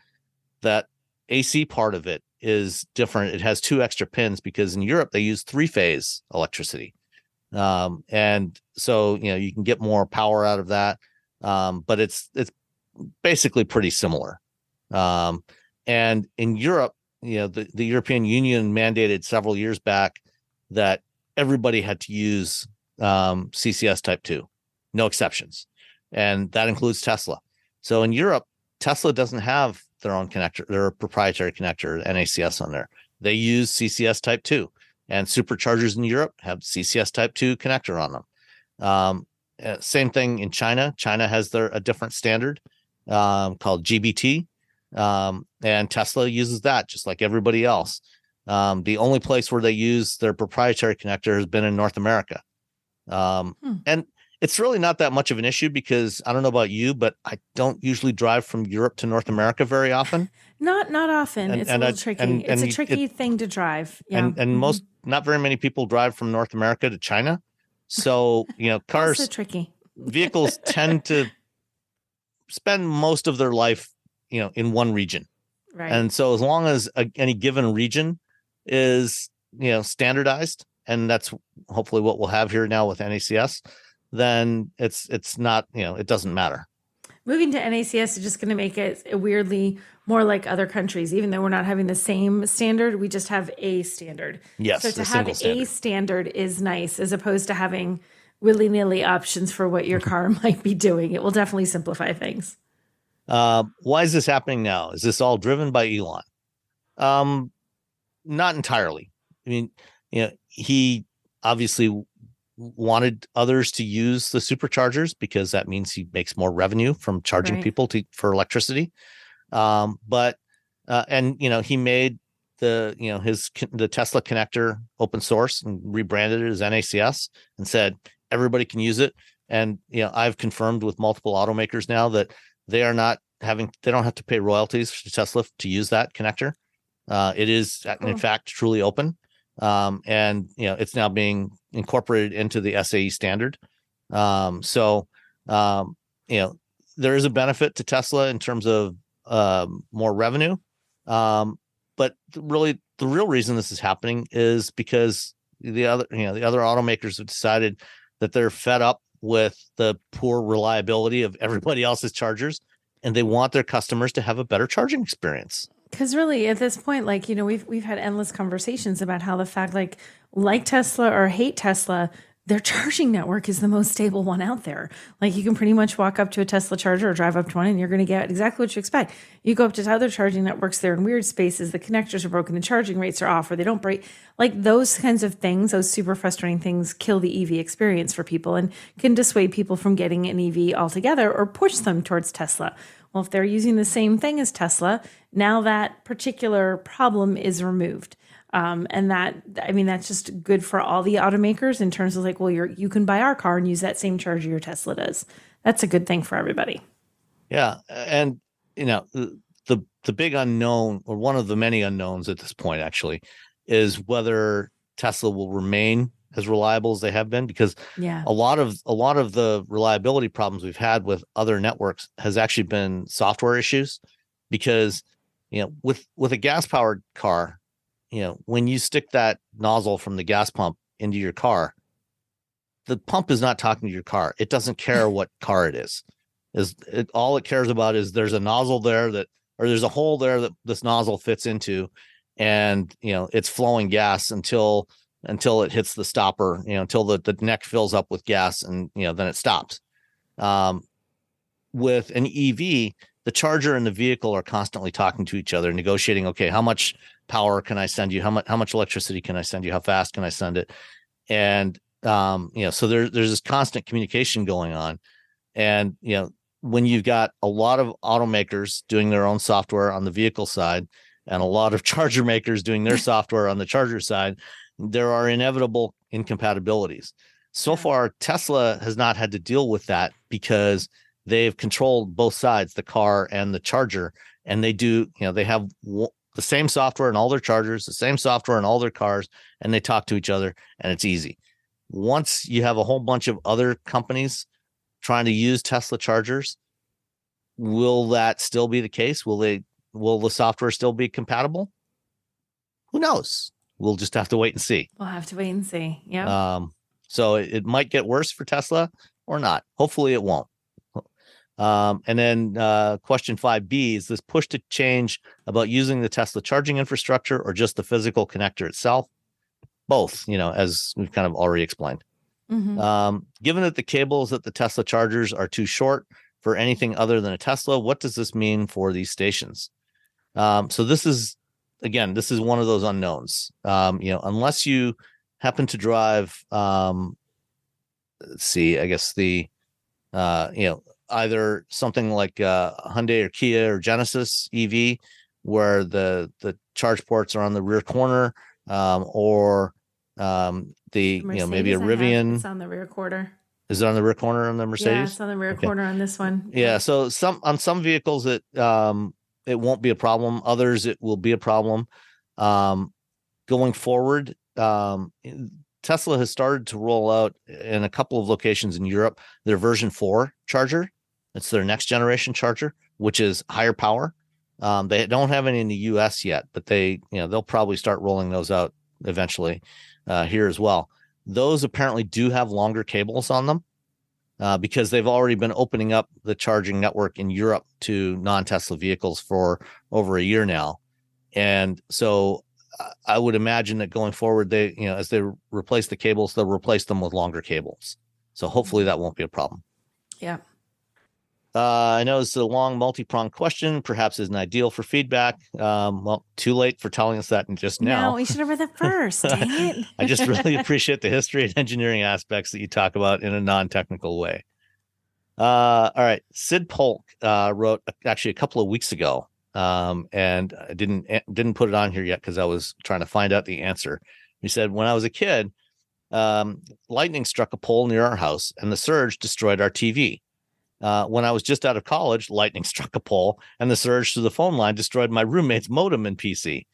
that AC part of it is different. It has two extra pins because in Europe they use three phase electricity. Um, and so you know you can get more power out of that. Um, but it's it's basically pretty similar. Um, and in Europe, you know, the, the European Union mandated several years back that everybody had to use um, CCS type two, no exceptions. And that includes Tesla. So in Europe, Tesla doesn't have their own connector, their proprietary connector, NACS on there. They use CCS Type 2, and superchargers in Europe have CCS Type 2 connector on them. Um, uh, same thing in China. China has their a different standard um, called GBT, um, and Tesla uses that just like everybody else. Um, the only place where they use their proprietary connector has been in North America. Um, Hmm. And it's really not that much of an issue because I don't know about you, but I don't usually drive from Europe to North America very often. Not not often. And- it's and a I- little tricky. and- it's a it- tricky thing to drive. Yeah. And and Mhm. most not very many people drive from North America to China. So, you know, cars also tricky. vehicles tend to spend most of their life, you know, in one region. Right. And so as long as a, any given region is, you know, standardized and that's hopefully what we'll have here now with NACS, then it's it's not, you know, it doesn't matter. Moving to NACS is just going to make it weirdly more like other countries, even though we're not having the same standard. We just have a standard. Yes, So to have standard. a standard is nice as opposed to having willy nilly options for what your car might be doing. It will definitely simplify things. Uh, why is this happening now? Is this all driven by Elon? Um, not entirely. I mean, you know, he obviously wanted others to use the superchargers because that means he makes more revenue from charging Right. people to for electricity. Um, but uh, and you know, he made the you know his the Tesla connector open source and rebranded it as NACS and said everybody can use it. And you know, I've confirmed with multiple automakers now that they are not having they don't have to pay royalties to Tesla to use that connector. Uh, it is uh, in fact truly open, um, and you know it's now being incorporated into the SAE standard. Um, so um, you know there is a benefit to Tesla in terms of um, more revenue, um, but really the real reason this is happening is because the other you know the other automakers have decided that they're fed up with the poor reliability of everybody else's chargers and they want their customers to have a better charging experience. Because really, at this point, like you know, we've we've had endless conversations about how the fact, like, like Tesla or hate Tesla, their charging network is the most stable one out there. Like, you can pretty much walk up to a Tesla charger or drive up to one, and you're going to get exactly what you expect. You go up to other charging networks, they're in weird spaces. The connectors are broken, the charging rates are off, or they don't break. Like those kinds of things, those super frustrating things, kill the EV experience for people and can dissuade people from getting an EV altogether or push them towards Tesla. Well, if they're using the same thing as Tesla, now that particular problem is removed. Um, and that, I mean, that's just good for all the automakers in terms of like, well, you're, you can buy our car and use that same charger your Tesla does. That's a good thing for everybody. Yeah, and you know the the, the big unknown or one of the many unknowns at this point actually is whether Tesla will remain as reliable as they have been because Yeah. a lot of a lot of the reliability problems we've had with other networks has actually been software issues because you know with with a gas powered car you know when you stick that nozzle from the gas pump into your car the pump is not talking to your car it doesn't care what car it is is it all it cares about is there's a nozzle there that or there's a hole there that this nozzle fits into and you know it's flowing gas until until it hits the stopper you know until the, the neck fills up with gas and you know then it stops. Um, with an ev the charger and the vehicle are constantly talking to each other negotiating okay how much power can i send you? How much how much electricity can i send you? How fast can i send it? And um, you know so there, there's this constant communication going on. And you know when you've got a lot of automakers doing their own software on the vehicle side and a lot of charger makers doing their software on the charger side there are inevitable incompatibilities. So far tesla has not had to deal with that because they've controlled both sides the car and the charger and they do you know they have w- the same software in all their chargers the same software in all their cars and they talk to each other and it's easy. Once you have a whole bunch of other companies trying to use tesla chargers will that still be the case? Will they will the software still be compatible? Who knows we'll just have to wait and see We'll have to wait and see. Yeah. um, so it, it might get worse for Tesla or not. Hopefully it won't. Um, and then uh, question 5B is this push to change about using the Tesla charging infrastructure or just the physical connector itself? Both, you know, as we've kind of already explained. Mhm. Um, given that the cables at the Tesla chargers are too short for anything other than a Tesla? What does this mean for these stations? Um, so this is again, this is one of those unknowns. Um, you know, unless you happen to drive, um, let's see, I guess the, uh, you know, either something like uh, Hyundai or Kia or Genesis EV, where the the charge ports are on the rear corner, um, or um, the you know maybe a Rivian. It's on the rear quarter. Is it on the rear corner on the Mercedes? Yeah, it's on the rear okay. corner on this one. Yeah, so some on some vehicles it um it won't be a problem. Others it will be a problem. Um, going forward, um, Tesla has started to roll out in a couple of locations in Europe their version four charger. It's their next generation charger, which is higher power. Um, they don't have any in the U.S. yet, but they, you know, they'll probably start rolling those out eventually uh, here as well. Those apparently do have longer cables on them uh, because they've already been opening up the charging network in Europe to non-Tesla vehicles for over a year now, and so I would imagine that going forward, they, you know, as they replace the cables, they'll replace them with longer cables. So hopefully that won't be a problem. Yeah. Uh, I know this is a long multi-pronged question. Perhaps isn't ideal for feedback. Um, well, too late for telling us that just now. No, we should have read that first. Dang it! I just really appreciate the history and engineering aspects that you talk about in a non-technical way. Uh, all right, Sid Polk uh, wrote actually a couple of weeks ago, um, and I didn't eh, didn't put it on here yet because I was trying to find out the answer. He said, when I was a kid, um, lightning struck a pole near our house, and the surge destroyed our TV. Uh, when I was just out of college, lightning struck a pole and the surge through the phone line destroyed my roommate's modem and PC.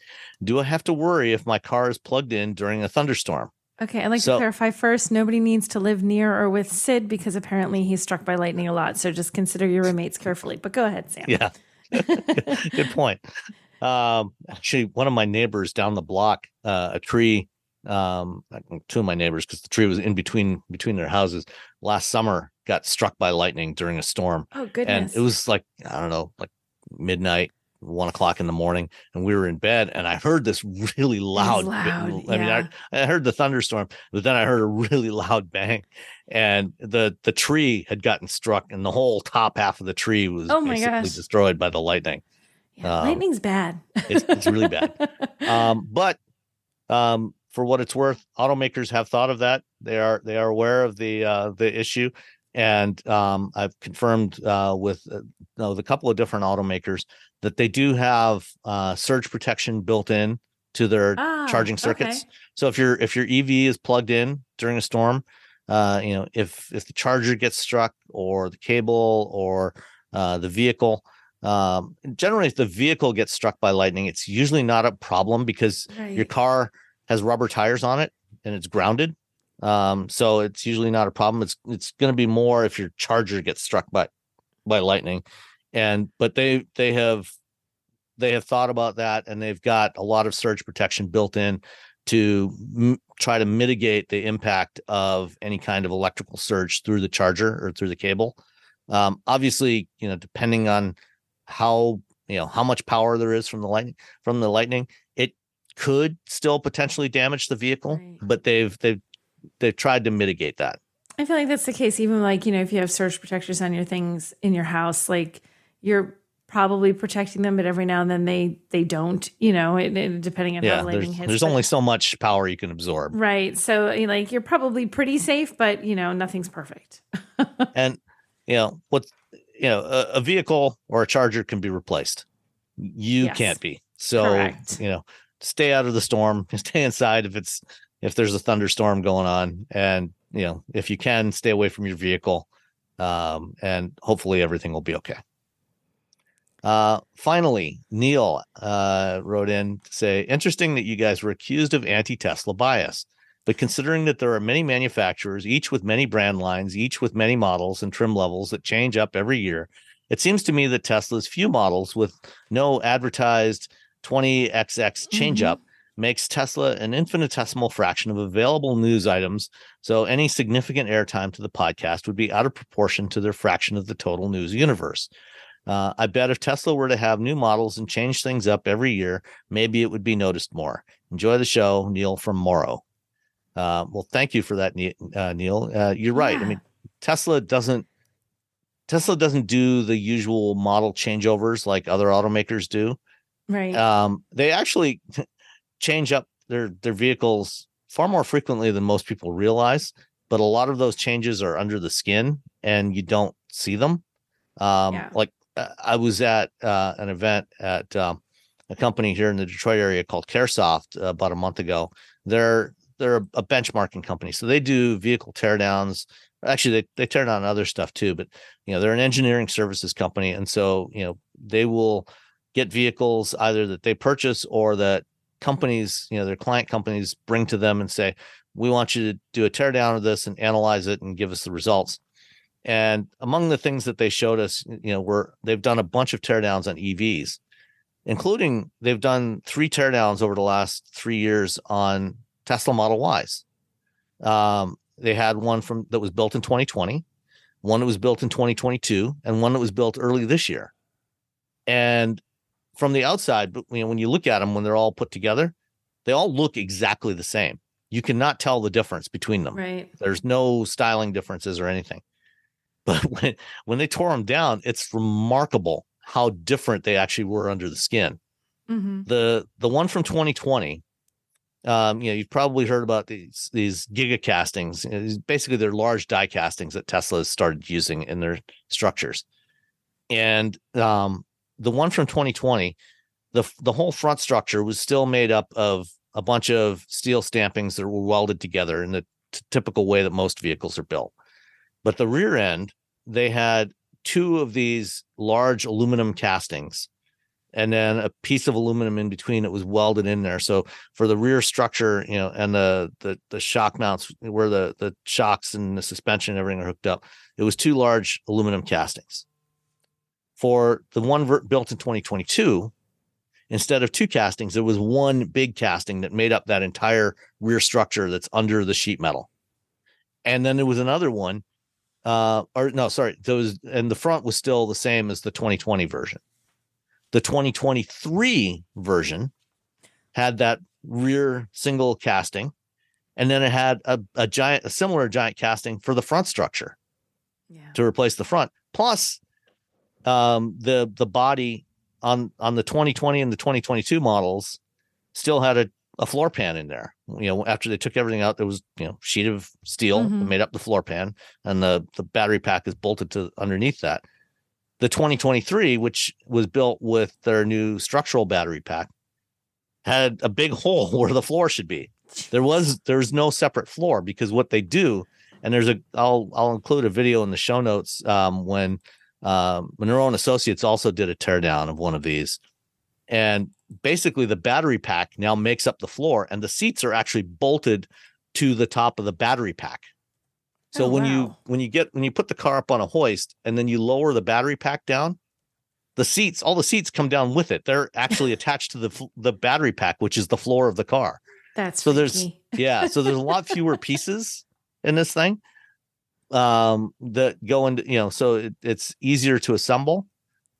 Do I have to worry if my car is plugged in during a thunderstorm? Okay, I'd like so, to clarify first nobody needs to live near or with Sid because apparently he's struck by lightning a lot. So just consider your roommates carefully. But go ahead, Sam. Yeah. Good point. Um, actually, one of my neighbors down the block, uh, a tree um two of my neighbors because the tree was in between between their houses last summer got struck by lightning during a storm. Oh goodness. and it was like i don't know like midnight one o'clock in the morning and we were in bed and i heard this really loud, loud i mean I, I heard the thunderstorm but then i heard a really loud bang and the the tree had gotten struck and the whole top half of the tree was oh my basically gosh. destroyed by the lightning. Yeah, um, lightning's bad. it's, it's really bad. Um but um for what it's worth, automakers have thought of that. They are they are aware of the uh, the issue, and um, I've confirmed uh, with uh, no, the couple of different automakers that they do have uh, surge protection built in to their ah, charging circuits. Okay. So if your if your EV is plugged in during a storm, uh, you know if if the charger gets struck or the cable or uh, the vehicle, um, generally if the vehicle gets struck by lightning, it's usually not a problem because right. your car has rubber tires on it and it's grounded. Um, so it's usually not a problem. It's it's going to be more if your charger gets struck by by lightning. And but they they have they have thought about that and they've got a lot of surge protection built in to m- try to mitigate the impact of any kind of electrical surge through the charger or through the cable. Um, obviously, you know, depending on how you know how much power there is from the lightning from the lightning, could still potentially damage the vehicle, right. but they've they've they've tried to mitigate that. I feel like that's the case. Even like you know, if you have surge protectors on your things in your house, like you're probably protecting them, but every now and then they they don't. You know, it, it, depending on yeah, how the lightning hits. There's, there's only so much power you can absorb, right? So eh, like you're probably pretty safe, but you know nothing's perfect. and you know what? You know, a, a, vehicle or a charger can be replaced. You yes. can't be. So Correct. you know stay out of the storm, stay inside if it's if there's a thunderstorm going on, and you know if you can stay away from your vehicle, um, and hopefully everything will be okay. Uh, finally, Neil uh, wrote in to say, interesting that you guys were accused of anti-Tesla bias. But considering that there are many manufacturers, each with many brand lines, each with many models and trim levels that change up every year, it seems to me that Tesla's few models with no advertised 20XX change up mm-hmm. makes Tesla an infinitesimal fraction of available news items. So any significant airtime to the podcast would be out of proportion to their fraction of the total news universe. Uh, I bet if Tesla were to have new models and change things up every year, maybe it would be noticed more. Enjoy the show, Neil from Morrow. Uh, well, thank you for that, uh, Neil. Uh, you're right. Yeah. I mean, Tesla doesn't Tesla doesn't do the usual model changeovers like other automakers do. Right. Um, they actually change up their their vehicles far more frequently than most people realize. But a lot of those changes are under the skin, and you don't see them. Um, Yeah. Like uh, I was at uh, an event at um, a company here in the Detroit area called CareSoft uh, about a month ago. They're they're a, a benchmarking company, so they do vehicle teardowns. Actually, they they tear down other stuff too, but you know they're an engineering services company, and so you know they will get vehicles either that they purchase or that companies, you know, their client companies bring to them and say, "We want you to do a teardown of this and analyze it and give us the results." And among the things that they showed us, you know, were they've done a bunch of teardowns on EVs, including they've done three teardowns over the last three years on Tesla Model Ys. Um, they had one from that was built in 2020, one that was built in 2022, and one that was built early this year. And from the outside, but you know, when you look at them when they're all put together, they all look exactly the same. You cannot tell the difference between them. right. There's no styling differences or anything. But when when they tore them down, it's remarkable how different they actually were under the skin. hmm The the one from 2020, um, you know, you've probably heard about these these giga castings. You know, basically, they're large die castings that Tesla has started using in their structures. And um, the one from 2020, the the whole front structure was still made up of a bunch of steel stampings that were welded together in the t- typical way that most vehicles are built. But the rear end, they had two of these large aluminum castings and then a piece of aluminum in between it was welded in there so for the rear structure you know and the the, the shock mounts where the the shocks and the suspension and everything are hooked up it was two large aluminum castings for the one ver- built in 2022 instead of two castings it was one big casting that made up that entire rear structure that's under the sheet metal and then there was another one uh or no sorry those and the front was still the same as the 2020 version the 2023 version had that rear single casting and then it had a, a giant a similar giant casting for the front structure Yeah. to replace the front plus um the the body on on the 2020 and the 2022 models still had a, a floor pan in there. You know after they took everything out there was you know sheet of steel Mhm. made up the floor pan and the the battery pack is bolted to underneath that. The 2023 which was built with their new structural battery pack had a big hole where the floor should be. There was there's no separate floor because what they do and there's a i'll i'll include a video in the show notes um, when um, Munro and Associates also did a teardown of one of these, and basically the battery pack now makes up the floor, and the seats are actually bolted to the top of the battery pack. So Oh, when you when you get when you put the car up on a hoist and then you lower the battery pack down, the seats all the seats come down with it. They're actually attached to the the battery pack, which is the floor of the car. That's so there's yeah so there's a lot fewer pieces in this thing um that go into you know so it, it's easier to assemble.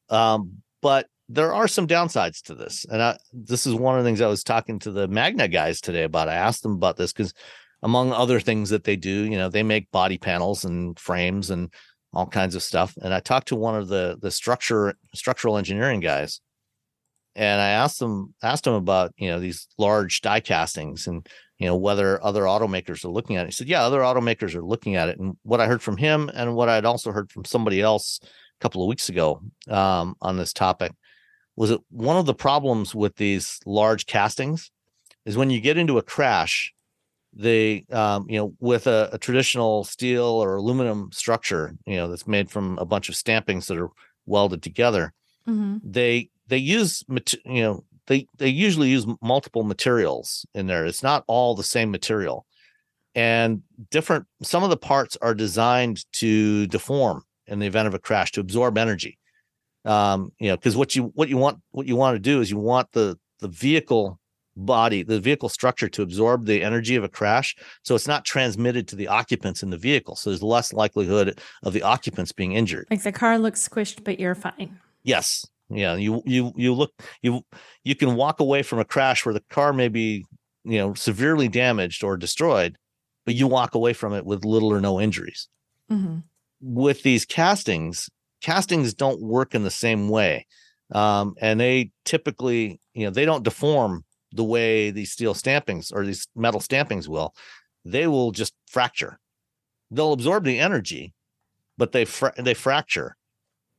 Um but there are some downsides to this and I, this is one of the things i was talking to the magna guys today about. I asked them about this because among other things that they do you know they make body panels and frames and all kinds of stuff and i talked to one of the the structure structural engineering guys and i asked them asked him about you know these large die castings and you know whether other automakers are looking at it he said yeah other automakers are looking at it and what i heard from him and what i'd also heard from somebody else a couple of weeks ago um, on this topic was that one of the problems with these large castings is when you get into a crash they um, you know with a, a traditional steel or aluminum structure you know that's made from a bunch of stampings that are welded together Mhm. they they use you know they they usually use multiple materials in there. It's not all the same material. And different some of the parts are designed to deform in the event of a crash to absorb energy. Um you know because what you what you want what you want to do is you want the the vehicle body the vehicle structure to absorb the energy of a crash so it's not transmitted to the occupants in the vehicle. So there's less likelihood of the occupants being injured. Like the car looks squished, but you're fine. Yes. Yeah. You you you look you you can walk away from a crash where the car may be, you know, severely damaged or destroyed, but you walk away from it with little or no injuries. hmm With these castings, castings don't work in the same way. Um, and they typically, you know, they don't deform the way these steel stampings or these metal stampings will. They will just fracture. They'll absorb the energy, but they fra- they fracture.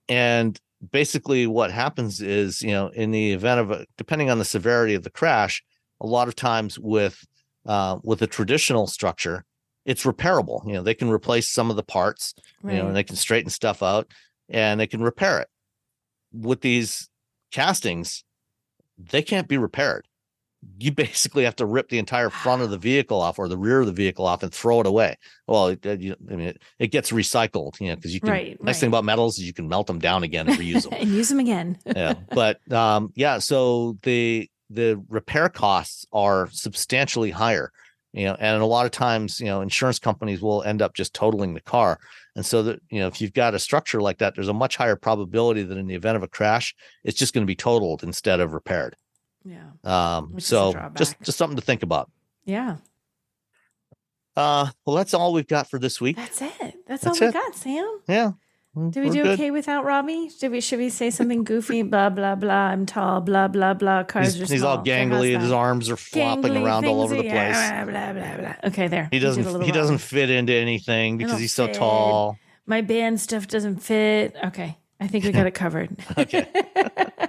And basically what happens is, you know, in the event of a depending on the severity of the crash, a lot of times with uh, with a traditional structure, it's repairable. You know, they can replace some of the parts, Right. you know, and they can straighten stuff out and they can repair it. With these castings, they can't be repaired. You basically have to rip the entire front of the vehicle off or the rear of the vehicle off and throw it away. Well, it, uh, you- I mean, it, it gets recycled, you know, because you can. Right, nice thing about metals is you can melt them down again and reuse them and use them again. yeah but um yeah so the the repair costs are substantially higher you know and a lot of times you know insurance companies will end up just totaling the car and so that you know if you've got a structure like that there's a much higher probability that in the event of a crash it's just going to be totaled instead of repaired Yeah. um Which so just just something to think about Yeah. uh well that's all we've got for this week That's it. That's, That's all we got, Sam. yeah Did we we're do good. okay without Robbie? Should we should we say something goofy? blah blah blah. I'm tall. Blah blah blah. Cars he's, are he's small. all gangly his arms are flopping Gangly around all over the place yeah, Blah, blah, blah. Okay, there. he did doesn't he doesn't fit into anything because he's so fit. tall My band stuff doesn't fit. Okay, I think we got it covered. Okay.